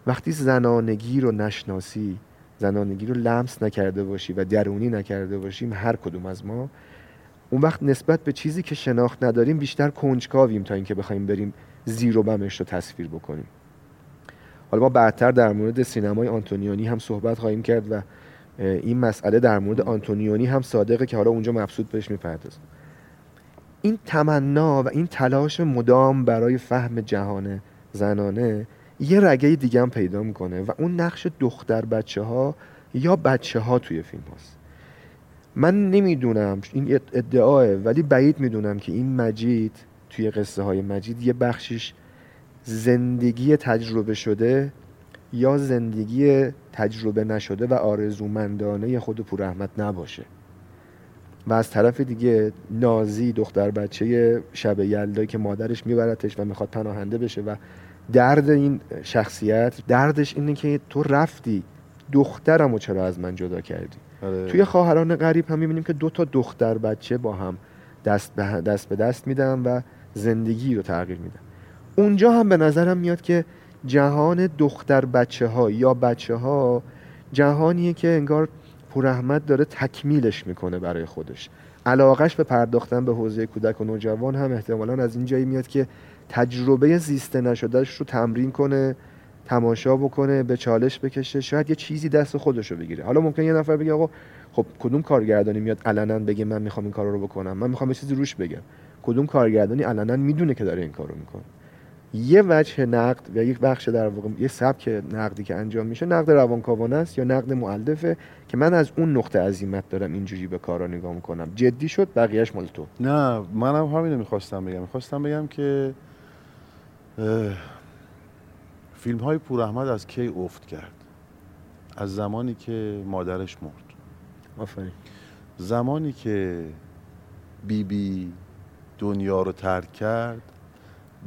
وقتی زنانگی رو نشناسی زنانگی رو لمس نکرده باشی و درونی نکرده باشیم هر کدوم از ما اون وقت نسبت به چیزی که شناخت نداریم بیشتر کنجکاویم تا اینکه بخوایم بریم زیر و بمش رو تصویر بکنیم. حالا ما بعدتر در مورد سینمای آنتونیونی هم صحبت خواهیم کرد و این مسئله در مورد آنتونیونی هم صادقه که حالا اونجا مبسوط بهش می‌پردازم. این تمنا و این تلاش مدام برای فهم جهان زنانه یه رگه دیگه هم پیدا می‌کنه و اون نقش دختر بچه ها یا بچه ها توی فیلم هاست. من نمی‌دونم این ادعاه ولی بعید می‌دونم که این مجید توی قصه های مجید یه بخشش زندگی تجربه شده یا زندگی تجربه نشده و آرزومندانه خود پور احمد نباشه. و از طرف دیگه نازی دختر بچه شب یلدایی که مادرش میبرتش و می‌خواد پناهنده بشه و درد این شخصیت دردش اینه که تو رفتی دخترم رو چرا از من جدا کردی؟ آره. توی خواهران غریب هم می‌بینیم که دو تا دختر بچه با هم دست به دست, به دست میدن و زندگی رو تغییر میدن. اونجا هم به نظرم میاد که جهان دختر بچه ها یا بچه ها جهانیه که انگار پور احمد داره تکمیلش می‌کنه برای خودش. علاقش به پرداختن به حوزه کودک و نوجوان هم احتمالا از این جایی میاد که تجربه زیسته نشدهش رو تمرین کنه تماشا بکنه به چالش بکشه شاید یه چیزی دست خودش رو بگیره. حالا ممکن یه نفر بگه آقا خب کدوم کارگردانی میاد علنا بگه من می‌خوام این کار رو بکنم؟ من می‌خوام یه چیزی روش بگم. کدوم کارگردانی علنا می‌دونه که داره این کار رو می‌کنه. یه وجه نقد و یک بخش در واقع یه سبک نقدی که انجام میشه نقد روانکاوانه است یا نقد مؤلفه که من از اون نقطه عظیمت دارم اینجوری به کارا نگاه می‌کنم. جدی شد؟ بقیهش مال تو. نه منم همینو می‌خواستم بگم. می‌خواستم بگم که فیلم های پور احمد از کی افت کرد؟ از زمانی که مادرش مرد. آفرین. زمانی که بیبی بی دنیا رو ترک کرد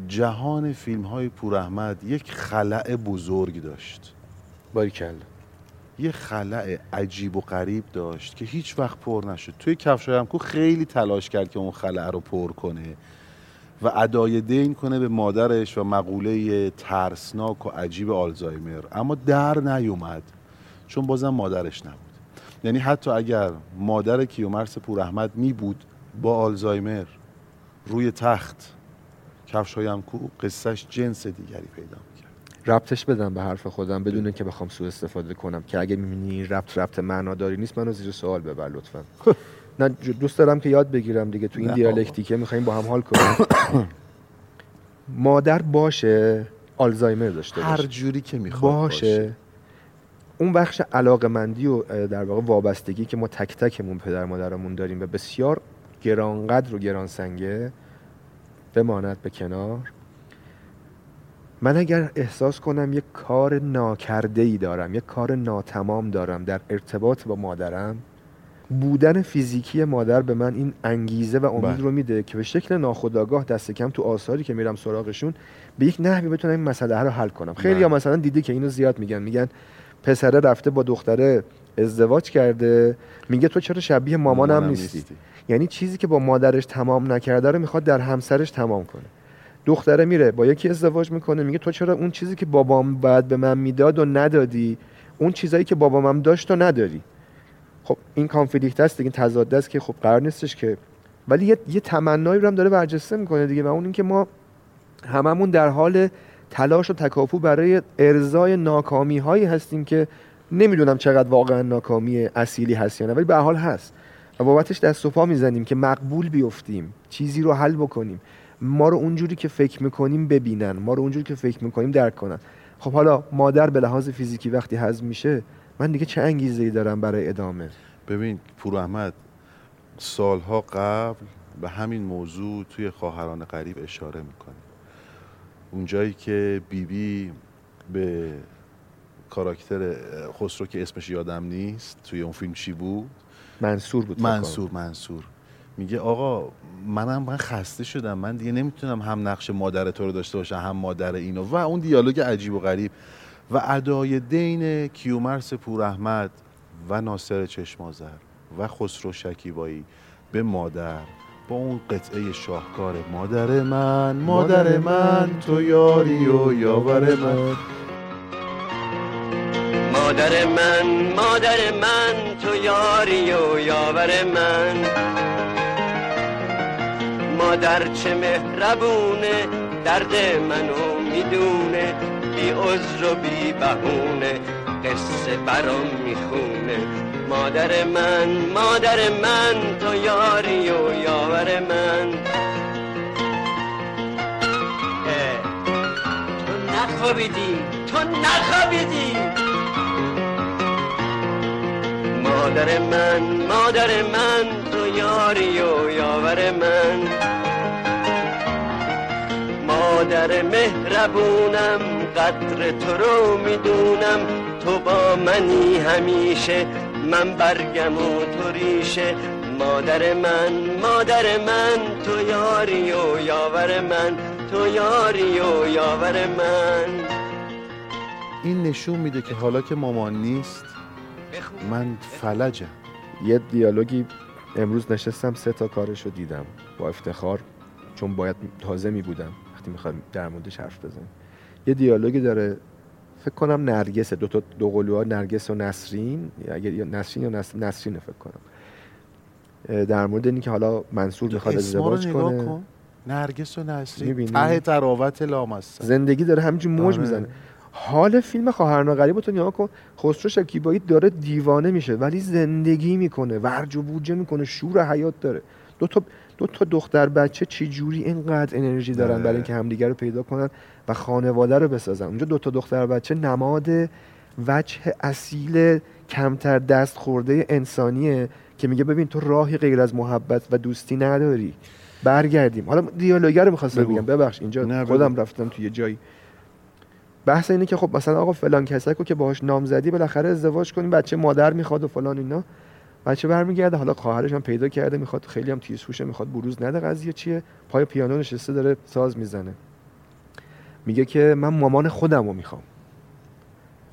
جهان فیلم های پور احمد یک خلع بزرگ داشت. باریکلا یه خلع عجیب و غریب داشت که هیچ وقت پر نشد. توی کفش همکو خیلی تلاش کرد که اون خلع رو پر کنه. و ادای دین کنه به مادرش و مقوله ترسناک و عجیب آلزایمر. اما در نیومد چون بازم مادرش نبود. یعنی حتی اگر مادر کیومرس پور احمد می بود با آلزایمر روی تخت کفش هایم کو قصهش جنس دیگری پیدا می‌کرد. ربطش بدم به حرف خودم بدون که بخوام سوء استفاده کنم که اگه می‌بینی ربط ربط معناداری نیست منو زیر سوال ببر لطفا. [laughs] نه دوست دارم که یاد بگیرم دیگه تو این دیالکتیکه می‌خوایم با هم حال کنیم. [coughs] مادر باشه آلزایمر داشته هر باشه جوری که می‌خواد باشه, باشه. اون بخش علاقمندی و در واقع وابستگی که ما تک تکمون پدر مادرمون داریم و بسیار گرانقدر و گرانسنگه بماند به کنار. من اگر احساس کنم یک کار ناکرده ای دارم یک کار ناتمام دارم در ارتباط با مادرم بودن فیزیکی مادر به من این انگیزه و امید بله. رو میده که به شکل ناخودآگاه دست کم تو آثاری که میرم سراغشون به یک نحوی بتونم این مسئله رو حل کنم. خیلی بله. ها مثلا دیده که اینو زیاد میگن. میگن پسره رفته با دختره ازدواج کرده. میگه تو چرا شبیه مامانم مامانم نیستی؟ نیستی. یعنی چیزی که با مادرش تمام نکرده رو می‌خواد در همسرش تمام کنه. دختره میره با یکی ازدواج می‌کنه. میگه تو چرا اون چیزی که بابام بعد به من می‌داد و ندادی اون چیزایی که بابام هم داشت و نداری؟ خب این کانفلیکت هست دیگه تضاد است که خب قرار نیستش که. ولی یه, یه تمنایی رو هم داره برجسته می‌کنه دیگه و اون اینکه ما هممون در حال تلاش و تکاپو برای ارزای ناکامی هایی هستیم که نمی‌دونم چقدر واقعا ناکامی اصیلی هست یا نه ولی به حال هست. و بابتش دست و پا می‌زنیم که مقبول بیفتیم چیزی رو حل بکنیم. ما رو اونجوری که فکر می‌کنیم ببینن ما رو اونجوری که فکر می‌کنیم درک کنن. خب حالا مادر به لحاظ فیزیکی وقتی هضم میشه من دیگه چه انگیزه ای دارم برای ادامه؟ ببین پور احمد سالها قبل به همین موضوع توی خواهران غریب اشاره می‌کنه اونجایی که بیبی بی به کاراکتر خسرو که اسمش یادم نیست توی اون فیلم چی بود؟ منصور بود. منصور منصور. میگه آقا منم من خسته شدم من دیگه نمی‌تونم هم نقش مادر تو رو داشته باشم هم مادر اینو. و اون دیالوگ عجیب و غریب. و ادای دین کیومرس پور احمد و ناصر چشمازر و خسرو شکیبایی به مادر با اون قطعه شاهکار مادر من. مادر من تو یاری و یاور من. مادر من مادر من تو یاری و یاور من. مادر چه مهربونه درد منو می‌دونه. بی عذر و بی بهونه قصه برام می‌خونه. مادر من مادر من تو یاری و یاور من. تو نخوابیدی تو نخوابیدی. مادر من مادر من تو یاری و یاور من. مادر مهربونم قدر تو رو می‌دونم. تو با منی همیشه من برگم و تو ریشه. مادر من مادر من تو یاری و یاور من تو یاری و یاور من. این نشون میده که حالا که مامان نیست من فلجم. یه دیالوگی امروز نشستم سه تا کارش رو دیدم. با افتخار چون باید تازه می بودم وقتی می‌خوایم در موردش حرف بزنیم. یه دیالوگی داره فکر کنم نرگس دو تا دو قلوها نرگس و نسرین. یا نسرین یا نس... نسرین فکر کنم. در مورد اینی که حالا منصور می‌خواد ازدواج کنه. کن. نرگس و نسرین؟ ته تراوت لامصب. زندگی داره همینجور موج آره. می‌زنه. حال فیلم خواهرنا غریب تو نگاه کن. خسرو شکیبایی داره دیوانه میشه ولی زندگی می‌کنه ورج و بوجه می‌کنه شور حیات داره. دو تا دو تا دختر بچه چه جوری اینقدر انرژی دارن. برای اینکه همدیگه رو پیدا کنن و خانواده رو بسازن اونجا دو تا دختر بچه نماد وجه اصیل کمتر دست خورده انسانیه که میگه ببین تو راهی غیر از محبت و دوستی نداری برگردیم حالا دیالوگر رو می‌خواستم. بگم ببخش اینجا. خودم رفتم توی جایی بحث اینه که خب مثلا آقا فلان کسک رو که باهاش نام زدی بالاخره ازدواج کنیم بچه مادر می‌خواد و فلان اینا بچه برمیگرده حالا خواهرش هم پیدا کرده می‌خواد خیلی هم تیزهوشه می‌خواد بروز. نده قضیه چیه؟ پای پیانو نشسته داره ساز می‌زنه. میگه که من مامان خودم رو می‌خوام.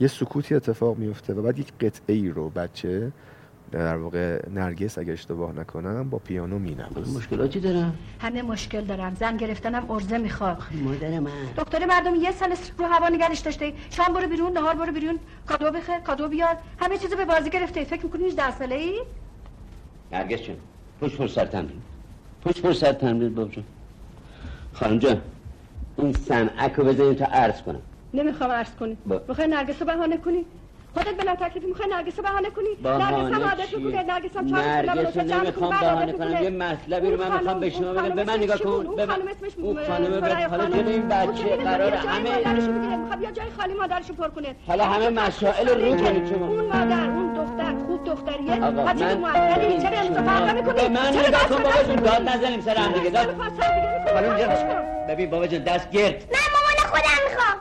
یه سکوتی اتفاق میفته و بعد یک قطعه ای رو بچه در واقع نرگس اگه اشتباه نکنم با پیانو مینوازه. مشکلاتی دارم؟ همه مشکل دارم. زن گرفتنم ارزه می‌خواد. مادر من. دکتر مردم یه سال رو هوا نگرش داشته. شام برو بیرون نهار برو بیرون. کادو بخر کادو بیار. همه چیزو به بازی گرفته. فکر می‌کنی 18 ساله ای؟ نرگس جون پشت پر سر تمرین. پشت پر سر تمرین بابا جون خانم جان این سمعک رو بزنیم تا عرض کنم. نمی‌خوام عرض کنی. با- می‌خوای نرگس رو بهانه کنی؟ خودت بلا تکلیفی می‌خوای نرگس رو بهانه کنی نرگس هم عادت چیه؟ می‌کنه نرگس هم نرگس رو نمی‌خوام بهانه کنم. یه مطلبی رو من می‌خوام به شما بگم به من نگاه کن به من- اون خانم سرای حالا. جلوی این بچه قرار همه- می‌خواد بیا جای خالی مادرشو پر کنه حالا همه مسائل رو کنید شما اون مادر اون دختر خوب دختریه آقا بچه من معدلی چرا امضا فرق نمی‌کنی به من چرا نگاه کن به بابا جون می‌کنی؟ داد نزنیم سر هم دیگه داد می‌کنی. خانم خواهش جان کن. ببین بابا جون دست گرد من مامان خودم می‌خوام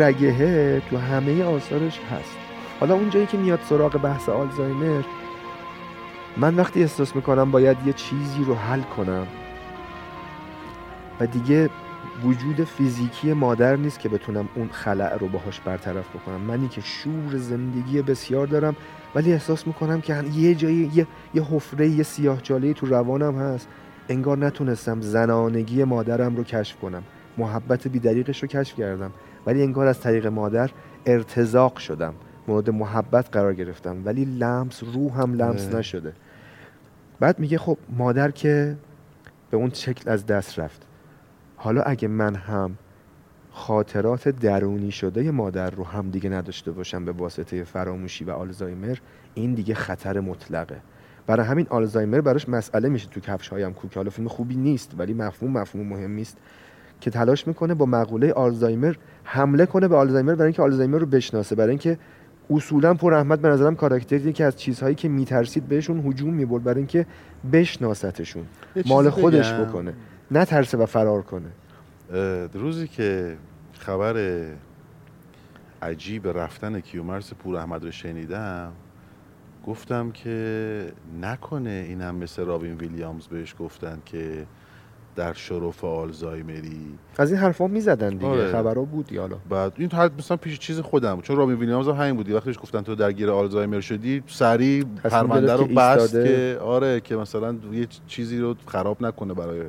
این تو همه آثارش هست. حالا اون جایی که میاد سراغ بحث آلزایمر من وقتی احساس می‌کنم باید یه چیزی رو حل کنم و دیگه وجود فیزیکی مادر نیست که بتونم اون خلع رو باهاش برطرف بکنم. منی که شور زندگی بسیار دارم ولی احساس می‌کنم که هم- یه جایی یه, یه حفره یه سیاه تو روانم هست. انگار نتونستم زنانگی مادرم رو کشف کنم. محبت بیدریقش رو کشف کردم. ولی انگار از طریق مادر ارتزاق شدم. مورد محبت قرار گرفتم. ولی لمس روحم لمس اه. نشده. بعد میگه خب مادر که به اون شکل از دست رفت. حالا اگه من هم خاطرات درونی شده مادر رو هم دیگه نداشته باشم به واسطه فراموشی و آلزایمر این دیگه خطر مطلقه. برای همین آلزایمر براش مسئله میشه تو کفش هایم کوک حالا فیلم خوبی نیست ولی مفهوم مفهوم مهمی است که تلاش می‌کنه با مقوله آلزایمر حمله کنه به آلزایمر برای اینکه آلزایمر رو بشناسه. برای اینکه اصولا پر احمد به نظرم کاراکتریه که از چیزهایی که میترسید بهشون هجوم می‌برد برای اینکه بشناستشون. مال خودش بگم. بکنه. نه ترسه و فرار کنه. روزی که خبر عجیب رفتن کیومرس پور احمد رو شنیدم گفتم که نکنه اینم مثل رابین ویلیامز بهش گفتن که در شرف آلزایمری از این حرفا می‌زدن دیگه آره. خبرها بود حالا بعد این حد مثلا پیش چیز خودم. چون رابین ویلیامز هم همین بودی وقتی بهش گفتن تو درگیر آلزایمر شدی سریع پرونده رو که بست. که آره که مثلا یه چیزی رو خراب نکنه برای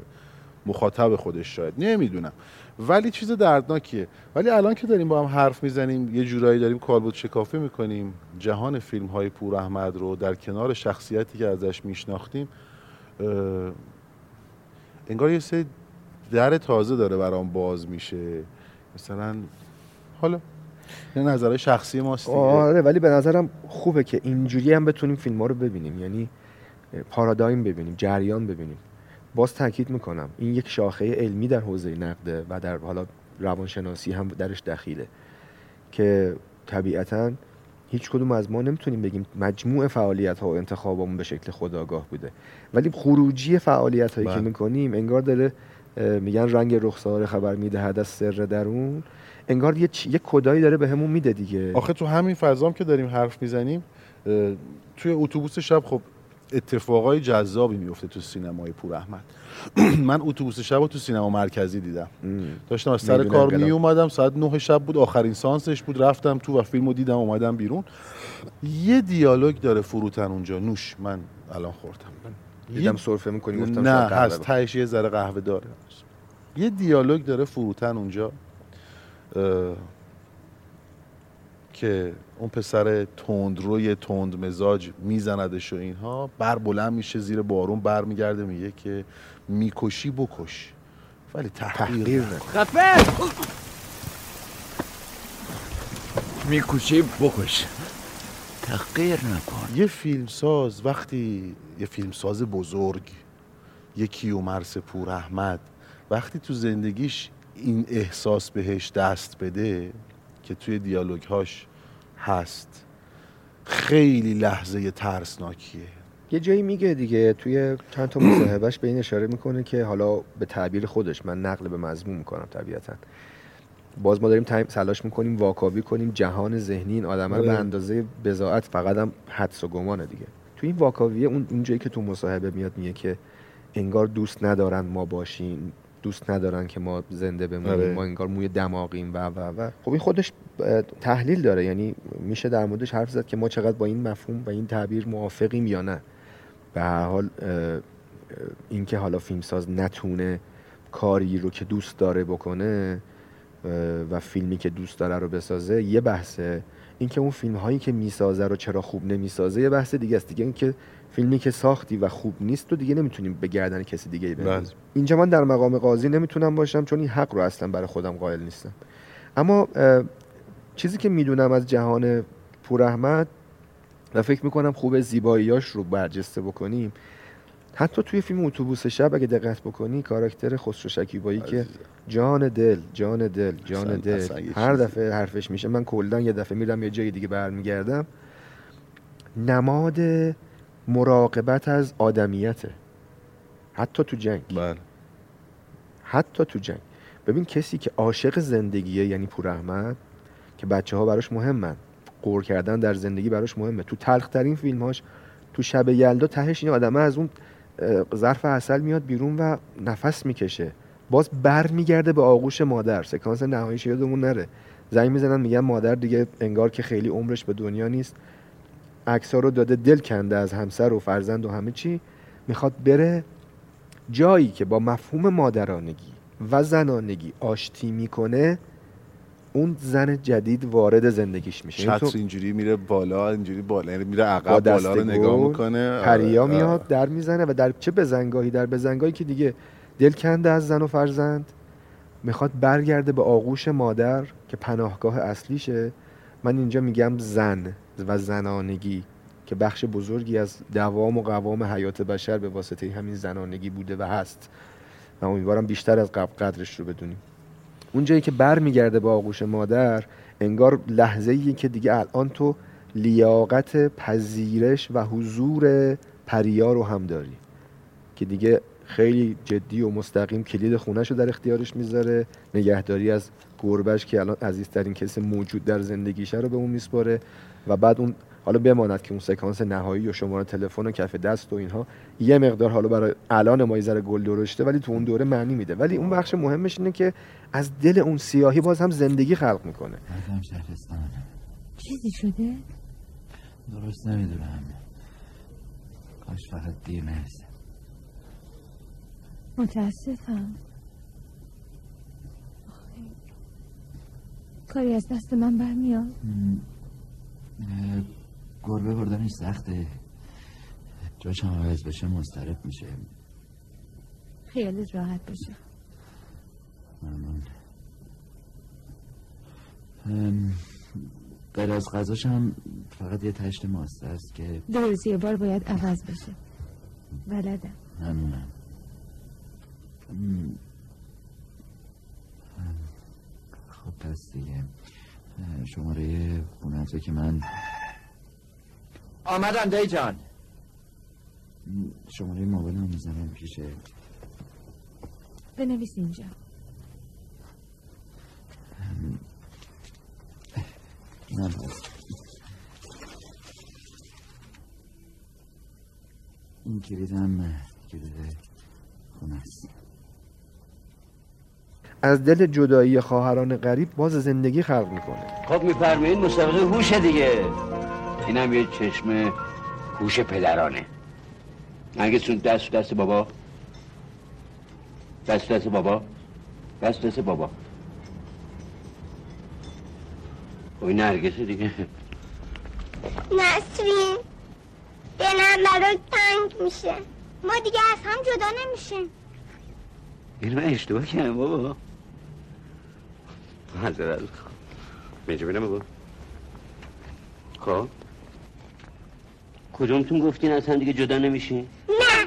مخاطب خودش شاید نمی‌دونم ولی چیز دردناکیه ولی الان که داریم با هم حرف می‌زنیم یه جورایی داریم کالبد شکافی می‌کنیم جهان فیلم های پور احمد رو در کنار شخصیتی که ازش میشناختیم انگار یه سری در تازه داره برام باز میشه. مثلا حالا این نظرهای شخصی ماست. آره ولی به نظرم خوبه که اینجوری هم بتونیم فیلم ها رو ببینیم. یعنی پارادایم ببینیم جریان ببینیم. باز تاکید می‌کنم این یک شاخه علمی در حوزه نقده و در حالا روانشناسی هم درش دخیله. که طبیعتا هیچ کدوم از ما نمی‌تونیم بگیم مجموع فعالیت ها و انتخابمون به شکل خداگاه بوده. ولی خروجی فعالیت هایی که بله. می‌کنیم انگار داره میگن رنگ رخسار خبر می‌دهد از سر درون. انگار یه, چی- یه کدایی داره بهمون میده دیگه. آخه تو همین فضام که داریم حرف می‌زنیم توی اتوبوس شب خب اتفاقای جذابی میفته تو سینمای پور احمد. [clears throat] من اتوبوس شب رو تو سینما مرکزی دیدم. داشتم از سر کار. می اومدم ساعت نه شب بود آخرین سانسش بود رفتم تو و فیلمو دیدم اومدم بیرون. یه دیالوگ داره فروتن اونجا. نوش من الان خوردم. دیدم سرفه می‌کنی گفتم نه هست تهش یه ذره قهوه داره. یه دیالوگ داره فروتن اونجا که اون پسر تندروی تند مزاج میزندش و اینها بر بلند میشه زیر بارون برمیگرده میگه که می‌کشی بکش. ولی تحقیر, تحقیر نکن. خفه! می‌کشی بکش. تحقیر نکن. یه فیلمساز وقتی یه فیلمساز بزرگ یه کیومرس پور احمد وقتی تو زندگیش این احساس بهش دست بده که توی دیالوگهاش هست خیلی لحظه ترسناکیه. یه جایی میگه دیگه توی چند تا مصاحبهش به این اشاره می‌کنه که حالا به تعبیر خودش من نقل به مضمون می‌کنم طبیعتا باز ما داریم تلاش می‌کنیم واکاوی کنیم جهان ذهنی این آدم رو به آره. اندازه بزاعت فقط هم حدس و گمانه دیگه تو این واکاوی اون اون جایی که تو مصاحبه میاد میگه که انگار دوست ندارن ما باشیم دوست ندارن که ما زنده بمونیم آره. ما انگار موی دماغیم و و و خب این خودش تحلیل داره یعنی میشه در موردش حرف زد که ما چقدر با این مفهوم و این تعبیر موافقیم یا نه به هر حال اینکه حالا فیلمساز نتونه کاری رو که دوست داره بکنه و فیلمی که دوست داره رو بسازه یه بحثه اینکه اون فیلم هایی که می‌سازه رو چرا خوب نمی‌سازه یه بحث دیگه است دیگه اینکه فیلمی که ساختی و خوب نیست تو دیگه نمی‌تونیم به گردن کسی دیگه ای بندازی. بله. اینجا من در مقام قاضی نمی‌تونم باشم چون این حق رو اصلا برای خودم قائل نیستم اما چیزی که می‌دونم از جهان پور احمد و فکر می‌کنم خوب زیباییاش رو برجسته بکنیم. حتی توی فیلم اتوبوس شب اگه دقت بکنی کاراکتر خسرو شکیبایی که جان دل جان دل جان اصلا- دل. اصلا هر. دفعه حرفش میشه. من کلا یه دفعه میرم یه جای دیگه برمیگردم. نماد مراقبت از آدمیته. حتی تو جنگ. بله. حتی تو جنگ. ببین کسی که عاشق زندگیه یعنی پور احمد که بچه ها براش مهمن. قور کردن در زندگی براش مهمه. تو تلخترین فیلمهاش تو شب یلدا تهش این آدمه از اون ظرف اصل میاد بیرون و نفس می‌کشه. باز بر میگرده به آغوش مادر. سکانس نهاییش یادمون نره. زنگ می‌زنن میگن مادر دیگه انگار که خیلی عمرش به دنیا نیست. عکس‌ها رو داده دل کنده از همسر و فرزند و همه چی. می‌خواد بره جایی که با مفهوم مادرانگی و زنانگی آشتی می‌کنه. اون زن جدید وارد زندگیش میشه. یعنی تو چتر اینجوری میره بالا اینجوری بالا یعنی میره با عقب بالا رو نگاه می‌کنه. پریا میاد در می‌زنه و در چه بزنگاهی؟ در بزنگاهی که دیگه دل کنده از زن و فرزند می‌خواد برگرده به آغوش مادر که پناهگاه اصلیشه. من اینجا میگم زن و زنانگی که بخش بزرگی از دوام و قوام حیات بشر به واسطه همین زنانگی بوده و هست. و امیدوارم بیشتر از قبل قدرش رو بدونیم. اون جایی که بر میگرده به آغوش مادر انگار لحظه ای که دیگه الان تو لیاقت پذیرش و حضور پریا رو هم داری. که دیگه خیلی جدی و مستقیم کلید خونش رو در اختیارش می‌ذاره. نگهداری از گربش که الان عزیزترین کسی موجود در زندگیشه رو به اون میسپاره. و بعد اون حالا بماند که اون سکانس نهایی و شماره تلفن و کف دست و اینها یه مقدار حالا برای الان ما یه ذره گل درشته ولی تو اون دوره معنی میده. ولی اون بخش مهمش اینه که از دل اون سیاهی باز هم زندگی خلق می‌کنه. چیزی شده؟ درست نمی‌دونم. کاش فقط دیر نرسه. متاسفم. کاری از دست من برمیاد. گربه بردنش سخته. جاش هم عوض بشه مضطرب میشه. خیالت راحت باشه ممنون. غیر از غذاش هم فقط یه تشت ماسته است که دو روز یه بار باید عوض بشه. بلدم ممنونم. خب پس دیگه شماره خونه که من آمدن دی جان. شماره موبایلم می‌زنم پیشه. بنویس اینجا. این کلیدم کلید خونه است. از دل جدایی خواهران غریب باز زندگی خلق می‌کنه. خب میفرمایید مسابقه هوش دیگه. اینم یه چشم هوش پدرانه. نرگسون دست دست بابا. دست دست بابا. دست دست بابا. خب این نرگس دیگه. نسرین دلم برات تنگ میشه. ما دیگه از هم جدا نمیشیم. این من اشتباه کردم بابا. معذرت می‌خوام اینجا بینم بابا. خب؟ کدومتون گفتین از هم دیگه جدا نمیشین؟ نه!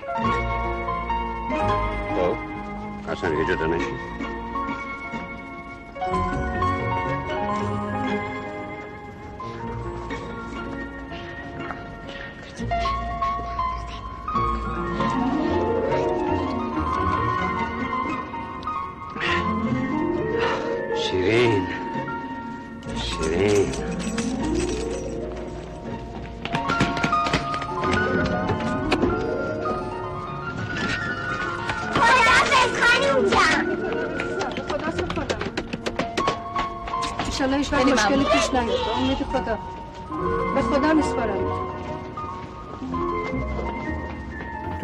خب از هم دیگه جدا نمیشین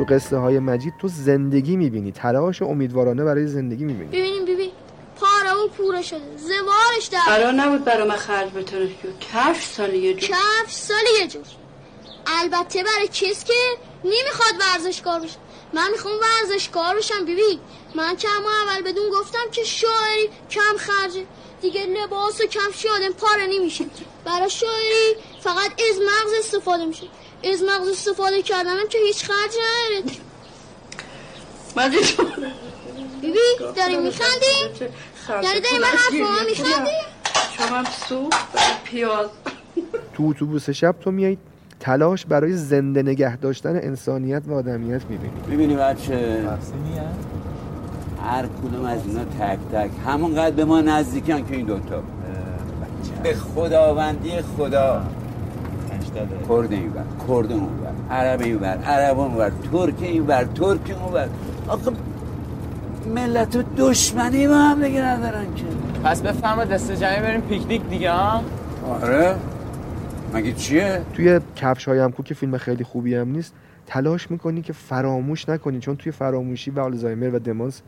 تو قصه های مجید تو زندگی می‌بینی. تلاش امیدوارانه برای زندگی می‌بینی. ببینیم بیبی پاره و پوره شده. زوارش در قرار نبود برای من خرج بتونه که کفش سالی یه جور. کف سال یه جور. البته برای کس که نمی‌خواد ورزشکار بشه. من می‌خوام ورزشکار بشم. بیبی من که اما اول بدون گفتم که شاعری کم خرجه. دیگه لباس و کفش آدم پاره نمیشه. برای شاعری فقط از مغز استفاده میشه. از مغز استفاده کردنم که هیچ خرج نداره. مجید بیبی داری میخندی؟ یعنی داری من حرفا میخندی؟ شما هم سوپ و پیاز. تو اتوبوس شب تو میای تلاش برای زنده نگه داشتن انسانیت و آدمیت می‌بینی. می‌بینی بچه؟ هر کدوم از اینا تک تک. همونقدر به ما نزدیکن که این دوتا. به خداوندی خدا. کرد این بر کرد اون بر عرب این بر عرب اون بر ترک این بر ترک اون بر آخه ملت و دشمنی با هم دیگه ندارن که. پس بفرما دست جمعی بریم پیکنیک دیگه ها؟ آره. مگه چیه؟ توی کفش های کو که فیلم خیلی خوبی هم نیست. تلاش می‌کنی که فراموش نکنی چون توی فراموشی و آلزایمر و دمانس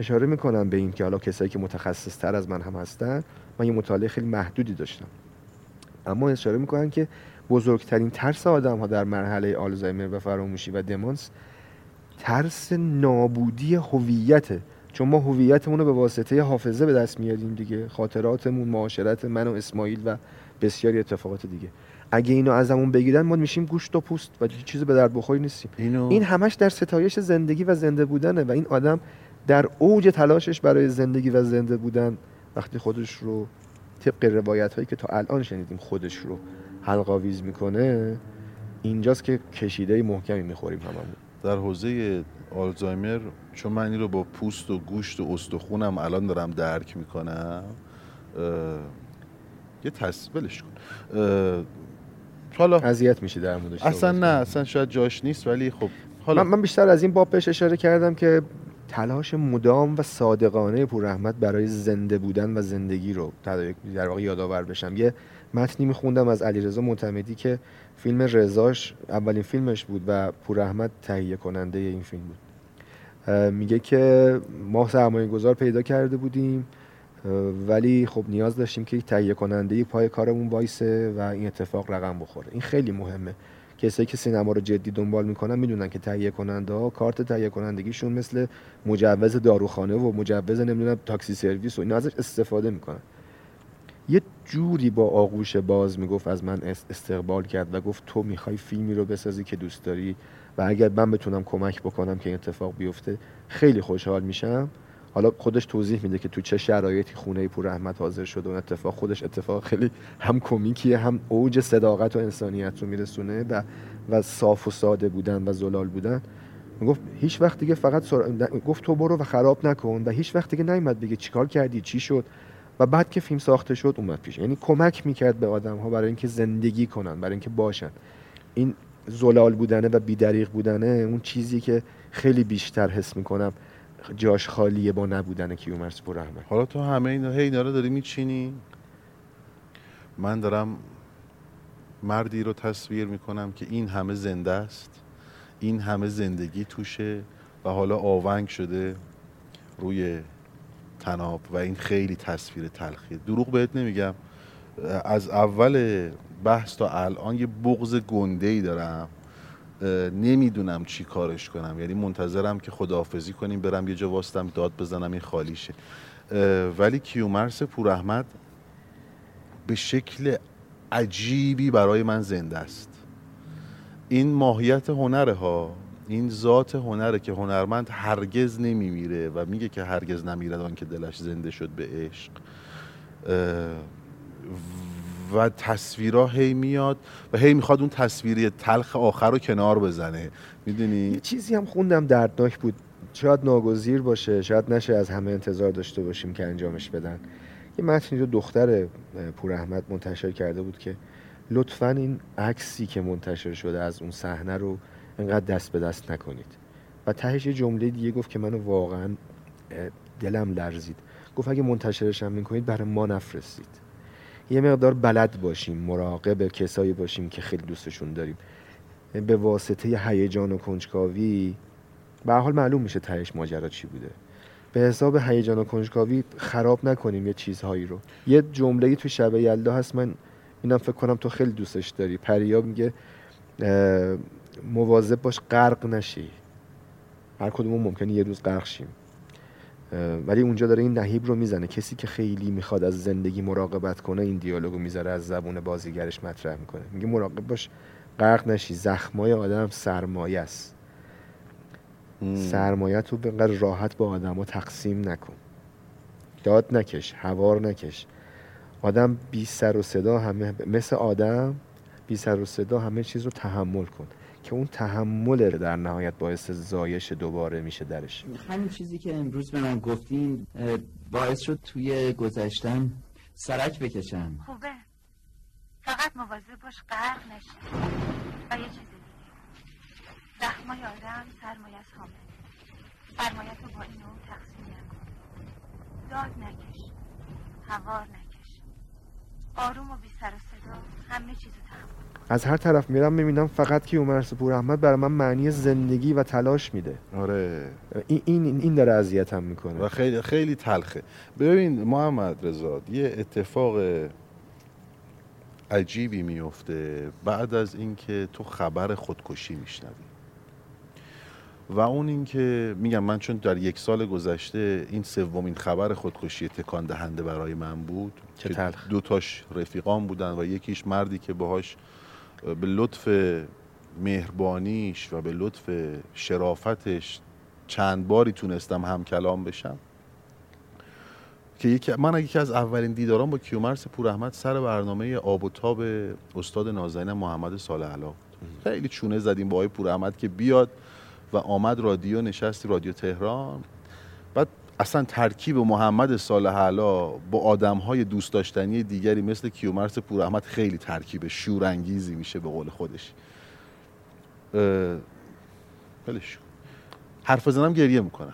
اشاره می‌کنم به این که حالا کسایی که متخصص تر از من هم هستن. من یه مطالعه خیلی محدودی داشتم. اما اشاره می‌کنن که بزرگترین ترس آدم ها در مرحله آلزایمر و فراموشی و دمانس ترس نابودی هویته چون ما هویتمون رو به واسطه حافظه به دست میاریم دیگه. خاطراتمون معاشرت من و اسماعیل و بسیاری اتفاقات دیگه. اگه اینو ازمون بگیرن ما میشیم گوشت و پوست و هیچ چیز به درد بخوری نیستیم. اینو این همش در ستایش زندگی و زنده بودنه و این آدم در اوج تلاشش برای زندگی و زنده بودن وقتی خودش رو طبق روایت هایی که تا الان شنیدیم خودش رو حلقاویز می‌کنه اینجاست که کشیده محکمی می‌خوریم هممون. در حوزه آلزایمر چون من این رو با پوست و گوشت و استخونم الان دارم درک می‌کنم یه تصویلش کن. حالا اذیت میشه در موردش اصلا نه اصلا شاید جاش نیست ولی خب حالا من, من بیشتر از این باب بهش اشاره کردم که تلاش مدام و صادقانه پوررحمت برای زنده بودن و زندگی رو در واقع یادآور بشم. یه متنی میخوندم از علیرضا معتمدی که فیلم رضاش اولین فیلمش بود و پوررحمت تهیه کننده این فیلم بود. میگه که ما سرمایه گذار پیدا کرده بودیم ولی خب نیاز داشتیم که یک تهیه کننده پای کارمون وایسه و این اتفاق رقم بخوره. این خیلی مهمه. کسایی که سینما رو جدی دنبال می‌کنن می‌دونن که تهیه کننده ها کارت تهیه کنندگیشون مثل مجوز داروخانه و مجوز نمی‌دونم تاکسی سرویس و اینا ازش استفاده می‌کنن. یه جوری با آغوش باز می‌گفت از من اس- استقبال کرد و گفت تو می‌خوای فیلمی رو بسازی که دوست داری؟ و اگر من بتونم کمک بکنم که این اتفاق بیفته خیلی خوشحال میشم. حالا خودش توضیح میده که تو چه شرایطی خونه پور احمد حاضر شده اون اتفاق خودش اتفاق خیلی هم کمیکیه هم اوج صداقت و انسانیت رو میرسونه و و صاف و ساده بودن و زلال بودن. گفت هیچ وقت دیگه فقط سر... گفت تو برو و خراب نکن و هیچ وقت دیگه نیومد بگه چیکار کردی؟ چی شد؟ و بعد که فیلم ساخته شد اومد پیش. یعنی کمک می‌کرد به آدم ها برای اینکه زندگی کنن برای اینکه باشن. این زلال بودنه و بیدریق بودنه اون چیزی که خیلی بیشتر حس می‌کنم جاش خالیه با نبودن کیومرث پوررحمت حالا تو همه اینا هی اینا رو داری میچینی؟ من دارم مردی رو تصویر می‌کنم که این همه زنده است. این همه زندگی توشه و حالا آونگ شده روی تناب و این خیلی تصویر تلخیه. دروغ بهت نمیگم. از اول بحث تا الان یه بغض گنده ای دارم نمی‌دونم چی کارش کنم. یعنی منتظرم که خداحافظی کنیم برم یه جا واستم داد بزنم این خالی شه. اه، ولی کیومرس پوراحمد به شکل عجیبی برای من زنده است. این ماهیت هنره ها این ذات هنره که هنرمند هرگز نمیمیره و میگه که هرگز نمیرد آن که دلش زنده شد به عشق. و تصویرها هی میاد و هی می‌خواد اون تصویری تلخ آخر رو کنار بزنه. می‌دونی؟ یه چیزی هم خوندم دردناک بود. شاید ناگزیر باشه شاید نشه از همه انتظار داشته باشیم که انجامش بدن. یه متنی رو دختر پور احمد منتشر کرده بود که لطفا این عکسی که منتشر شده از اون صحنه رو انقدر دست به دست نکنید. و تهش یه جمله دیگه گفت که منو واقعا دلم لرزید. گفت اگه منتشرش هم می‌کنید برای ما نفرستید. یه مقدار بلد باشیم مراقب کسایی باشیم که خیلی دوستشون داریم. به واسطه هیجان و کنجکاوی به حال معلوم میشه تهش ماجرا چی بوده. به حساب هیجان و کنجکاوی خراب نکنیم یه چیزهایی رو. یه جمله تو شب یلدا هست من اینم فکر کنم تو خیلی دوستش داری. پریاب میگه مواظب باش غرق نشی. هر کدومون ممکنه یه روز غرق شیم. ولی اونجا داره این نهیب رو می‌زنه. کسی که خیلی می‌خواد از زندگی مراقبت کنه این دیالوگو می‌ذاره از زبون بازیگرش مطرح می‌کنه. میگه مراقب باش غرق نشی. زخمای آدم سرمایه است. سرمایت رو بقدر راحت با آدما تقسیم نکن. داد نکش هوار نکش. آدم بی سر و صدا همه مثل آدم بی سر و صدا همه چیز رو تحمل کن. که اون تحمل در نهایت باعث زایش دوباره میشه درش. همین چیزی که امروز به من گفتین باعث شد توی گذشتم سرک بکشم. خوبه. فقط مواظب باش غرق نشی. و یه چیز دیگه. زخمای آدم سرمایه از حامل سرمایه رو با اینو تقسیم نکن. داد نکش. هوار نکش. آروم و بی سر و صدا همه چیزو تحمل از هر طرف میرم می‌بینم فقط کیومرث پور احمد برای من معنی زندگی و تلاش میده. آره. این این این داره اذیتم می‌کنه. و خیلی خیلی تلخه. ببین محمد رضا یه اتفاق عجیبی میفته بعد از اینکه تو خبر خودکشی میشنوی. و اون اینکه میگم من چون در یک سال گذشته این سومین خبر خودکشی تکان دهنده برای من بود که تلخ. دو تاش رفیقان بودن و یکیش مردی که باهاش به لطف مهربانیش و به لطف شرافتش چند باری تونستم هم کلام بشم. که یکی من یکی از اولین دیداران با کیومرس پور احمد سر برنامه آب و تاب استاد نازنین محمد صالح علا بود. خیلی چونه زدیم با آقای پور احمد که بیاد و آمد رادیو نشستی رادیو تهران. بعد اصلا ترکیب محمد صالح علا با آدم های دوست داشتنی دیگری مثل کیومرس پور احمد خیلی ترکیب شورانگیزی میشه به قول خودش. کن. حرف بزنم گریه می‌کنم.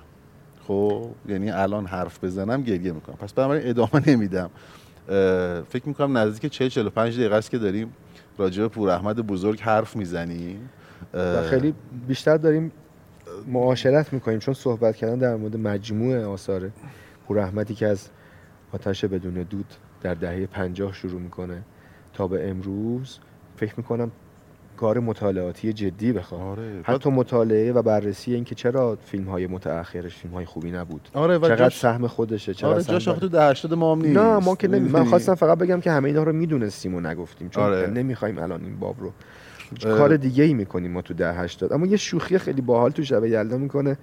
خب یعنی الان حرف بزنم گریه می‌کنم. پس بنابراین ادامه نمیدم. فکر می‌کنم نزدیک 40 45 دقیقه است که داریم راجع به پور احمد بزرگ حرف می‌زنیم. خیلی بیشتر داریم معاشرت می‌کنیم چون صحبت کردن در مورد مجموع آثار پور احمدی که از آتش بدون دود در دهه پنجاه شروع می‌کنه تا به امروز فکر می‌کنم کار مطالعاتی جدی بخواد آره. حتی مطالعه و بررسی اینکه چرا فیلم های متأخرش فیلم های خوبی نبود آره و چقدر جاش- سهم خودشه چقدر آره جاش. تو ده 80 ما هم نیست نه ما که نمی... [laughs] من؟ خواستم فقط بگم که همه اینا رو می‌دونستیم و نگفتیم چون آره. نمی‌خوایم الان این باب رو. کار دیگه ای می‌کنیم ما تو ده هشتاد اما یه شوخی خیلی باحال تو شب یلدا می‌کنه.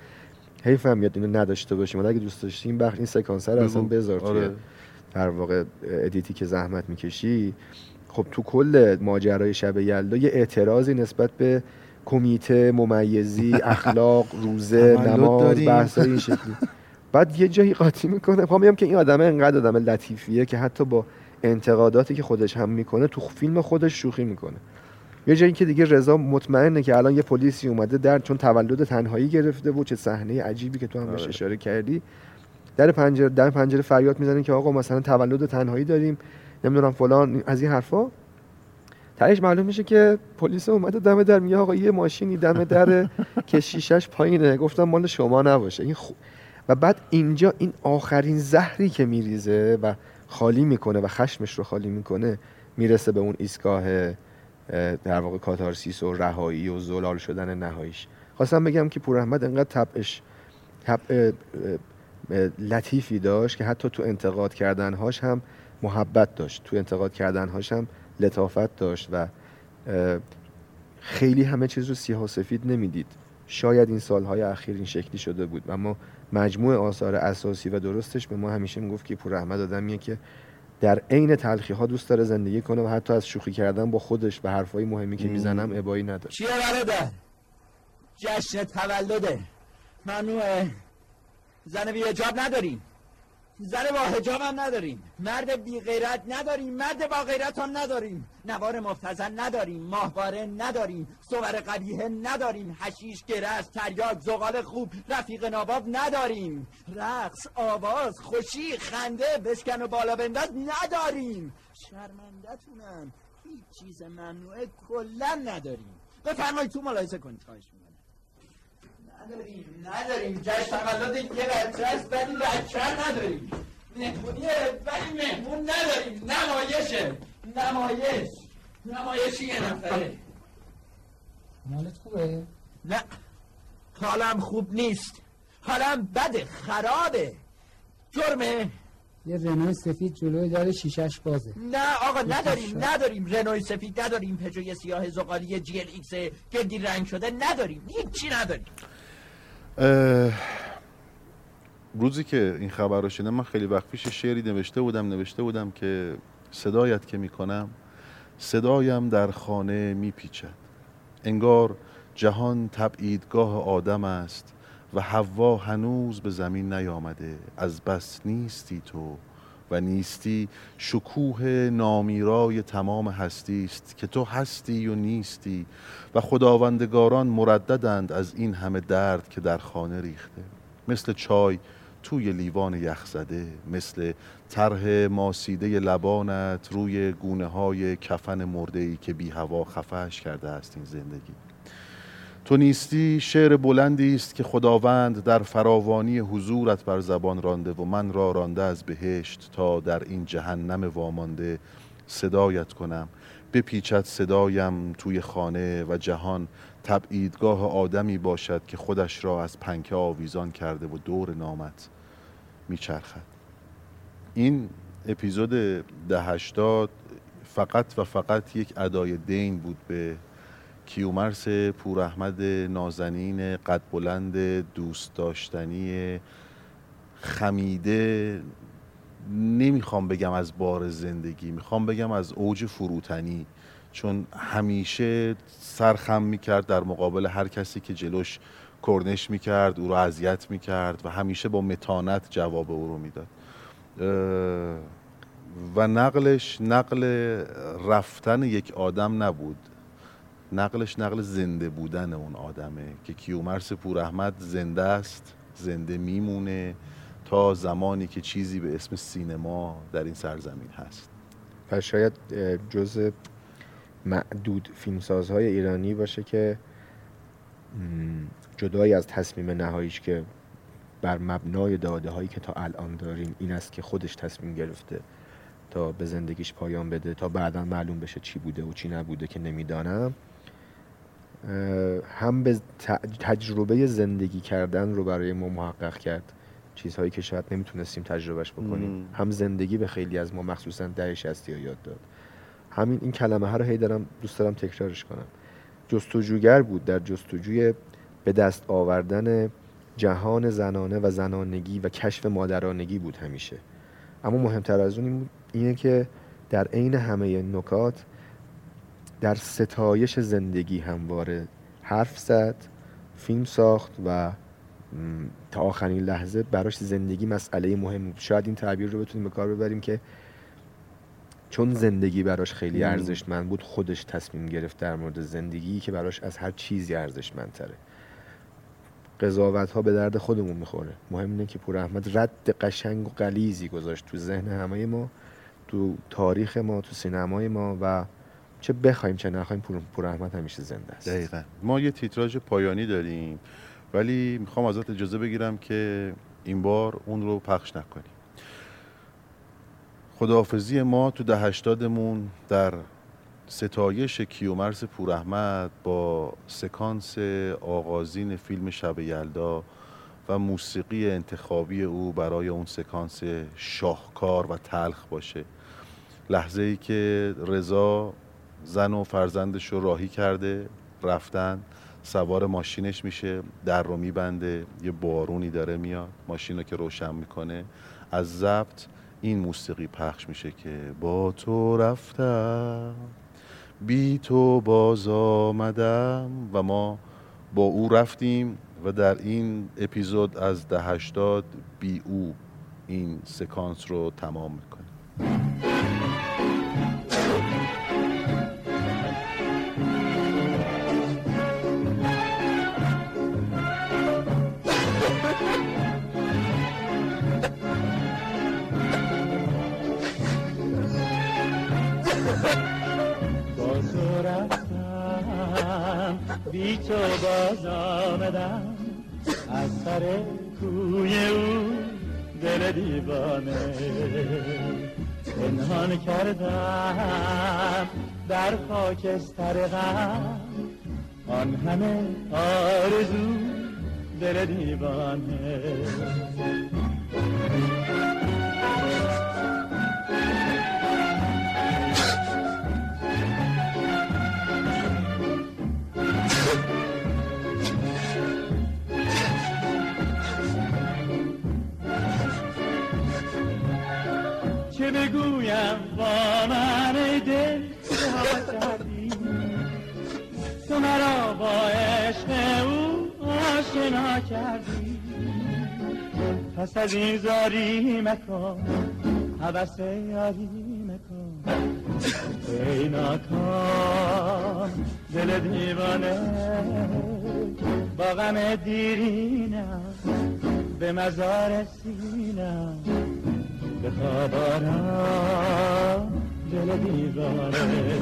حیف هم میاد اینو نداشته باشیم. ولی اگه دوست داشتی این بخش این سکانس رو اصلا. بذار توی آره. در واقع ادیتی که زحمت می‌کشی. خب تو کل ماجرای شب یلدا یه اعتراضی نسبت به کمیته ممیزی [laughs] اخلاق روزه نماز. بحث این شکلی. بعد یه جایی قاطی می‌کنه. پا میگم که این آدم انقدر آدم لطیفیه که حتی با انتقاداتی که خودش هم می‌کنه تو فیلم خودش شوخی می‌کنه. یه جایی که دیگه رضا مطمئنه که الان یه پلیسی اومده در چون تولد تنهایی گرفته بود چه صحنه عجیبی که تو هم بهش آره. اشاره کردی. در پنجره در پنجره فریاد می‌زنه که آقا مثلا تولد تنهایی داریم نمی‌دونم فلان از این حرفا. تهش معلوم میشه که پلیس اومده دم در میگه آقا یه ماشینی دم در که شیشش پایینه. گفتم مال شما نباشه. این خو... و بعد اینجا این آخرین زهری که میریزه و خالی می‌کنه و خشمش رو خالی می‌کنه می‌رسه به اون ایستگاه اه، در واقع کاتارسیس و رهایی و زلال شدن نهاییش. خواستم بگم که پور احمد انقدر طبعش طبع لطیفی داشت که حتی تو انتقاد کردنهاش هم محبت داشت. تو انتقاد کردنهاش هم لطافت داشت و خیلی همه چیز رو سیاه و سفید نمی‌دید. شاید این سالهای اخیر این شکلی شده بود اما مجموع آثار اساسی و درستش به ما همیشه می‌گفت که پور احمد آدمیه که در عین تلخی ها دوست داره زندگی کنه و حتی از شوخی کردن با خودش و حرفای مهمی که می‌زنم ابایی نداره. چیه برادر جشن تولده. ممنوعه. زن بی نداریم. زن با حجاب هم نداریم. مرد بی غیرت نداریم. مرد با غیرت هم نداریم. نوار مفتزن نداریم. ماهواره نداریم. صور قبیه نداریم. حشیش گرس تریاک زغال خوب رفیق ناباب نداریم. رقص آواز خوشی خنده بشکن و بالا بنداز نداریم. شرمندتونم هیچ چیز ممنوعه کلا نداریم. بفرمایید تو ملاحظه کنید. خواهش نداریم نداریم. جشن تولد یه بچه است ولی بچه نداریم. مهمونیه ولی مهمون نداریم. نمایشه نمایش. نمایش یه نفره. حالت خوبه؟ نه. حالم خوب نیست. حالم بده خرابه. جرمه. یه رنوی سفید جلوی در شیشش بازه. نه آقا نداریم. نداریم. رنوی سفید نداریم. پژوی سیاه زغالی GLX گردی رنگ شده نداریم. هیچی نداریم. روزی که این خبر رو شنیدم من خیلی وقت پیش شعری نوشته بودم نوشته بودم که صدایت که می‌کنم صدایم در خانه میپیچد. انگار جهان تبعیدگاه آدم است و حوا هنوز به زمین نیامده. از بس نیستی تو. نیستی شکوه نامیرای تمام هستی است که تو هستی و نیستی و خداوندگاران مرددند از این همه درد که در خانه ریخته. مثل چای توی لیوان یخ زده مثل طرح ماسیده لبانت روی گونه های کفن مرده ای که بی هوا خفش کرده است این زندگی. تو نیستی شعر بلندی است که خداوند در فراوانی حضورت بر زبان رانده و من را رانده از بهشت تا در این جهنم وامانده صدایت کنم. بپیچد صدایم توی خانه و جهان. تبعیدگاه آدمی باشد که خودش را از پنکه آویزان کرده و دور نامت میچرخد. این اپیزود ده فقط و فقط یک ادای دین بود به کیومرس پور احمد نازنین قد بلند دوست داشتنی خمیده نمی‌خوام بگم از بار زندگی می‌خوام بگم از اوج فروتنی. چون همیشه سرخم می‌کرد در مقابل هر کسی که جلوش کرنش می‌کرد او رو اذیت می‌کرد و همیشه با متانت جواب او رو می‌داد. و نقلش نقل رفتن یک آدم نبود. نقلش نقل زنده بودن اون آدمه که کیومرس پوراحمد زنده است زنده میمونه تا زمانی که چیزی به اسم سینما در این سرزمین هست. و شاید جز معدود فیلمسازهای ایرانی باشه که جدای از تصمیم نهاییش که بر مبنای داده هایی که تا الان داریم این است که خودش تصمیم گرفته تا به زندگیش پایان بده تا بعدا معلوم بشه چی بوده و چی نبوده که نمی‌دانم. هم به تجربه زندگی کردن رو برای ما محقق کرد. چیزهایی که شاید نمی‌تونستیم تجربهش بکنیم. مم. هم زندگی به خیلی از ما مخصوصا ده شستی ها یاد داد. همین این کلمه ها رو هی دارم دوست دارم تکرارش کنم. جستجوگر بود. در جستجوی به دست آوردن جهان زنانه و زنانگی و کشف مادرانگی بود همیشه. اما مهمتر از اون اینه که در عین همه نکات در ستایش زندگی همواره حرف زد فیلم ساخت و تا آخرین لحظه براش زندگی مسئله مهم بود. شاید این تعبیر رو بتونیم به کار ببریم که چون زندگی براش خیلی. ارزشمند بود خودش تصمیم گرفت در مورد زندگی که براش از هر چیزی ارزشمندتره. قضاوت ها به درد خودمون می‌خوره. مهم اینه که پور احمد رد قشنگ و قلیزی گذاشت تو ذهن همه ما تو تاریخ ما تو سینمای ما و چه بخوایم چه نخوایم پور, پور احمد همیشه زنده است. دقیقا. ما یه تیتراژ پایانی داریم ولی می‌خوام ازت اجازه بگیرم که این بار اون رو پخش نکنیم. خداحافظی ما تو ده هشتادمون در ستایش کیومرس پوراحمد با سکانس آغازین فیلم شب یلدا و موسیقی انتخابی او برای اون سکانس شاهکار و تلخ باشه. لحظه ای که رضا زن و فرزندش رو راهی کرده رفتن سوار ماشینش میشه در رو میبنده یه بارونی داره میاد ماشین رو که روشن می‌کنه. از ضبط این موسیقی پخش میشه که با تو رفتم بی تو باز آمدم. و ما با او رفتیم و در این اپیزود از ده بی او این سکانس رو تمام می‌کنیم. آن همه آرزو دل دیوانه. مکن حوث یاری مکن ای ناکام دل دیوانه. با غم دیرینم به مزار سینم به خواب دل دیوانه.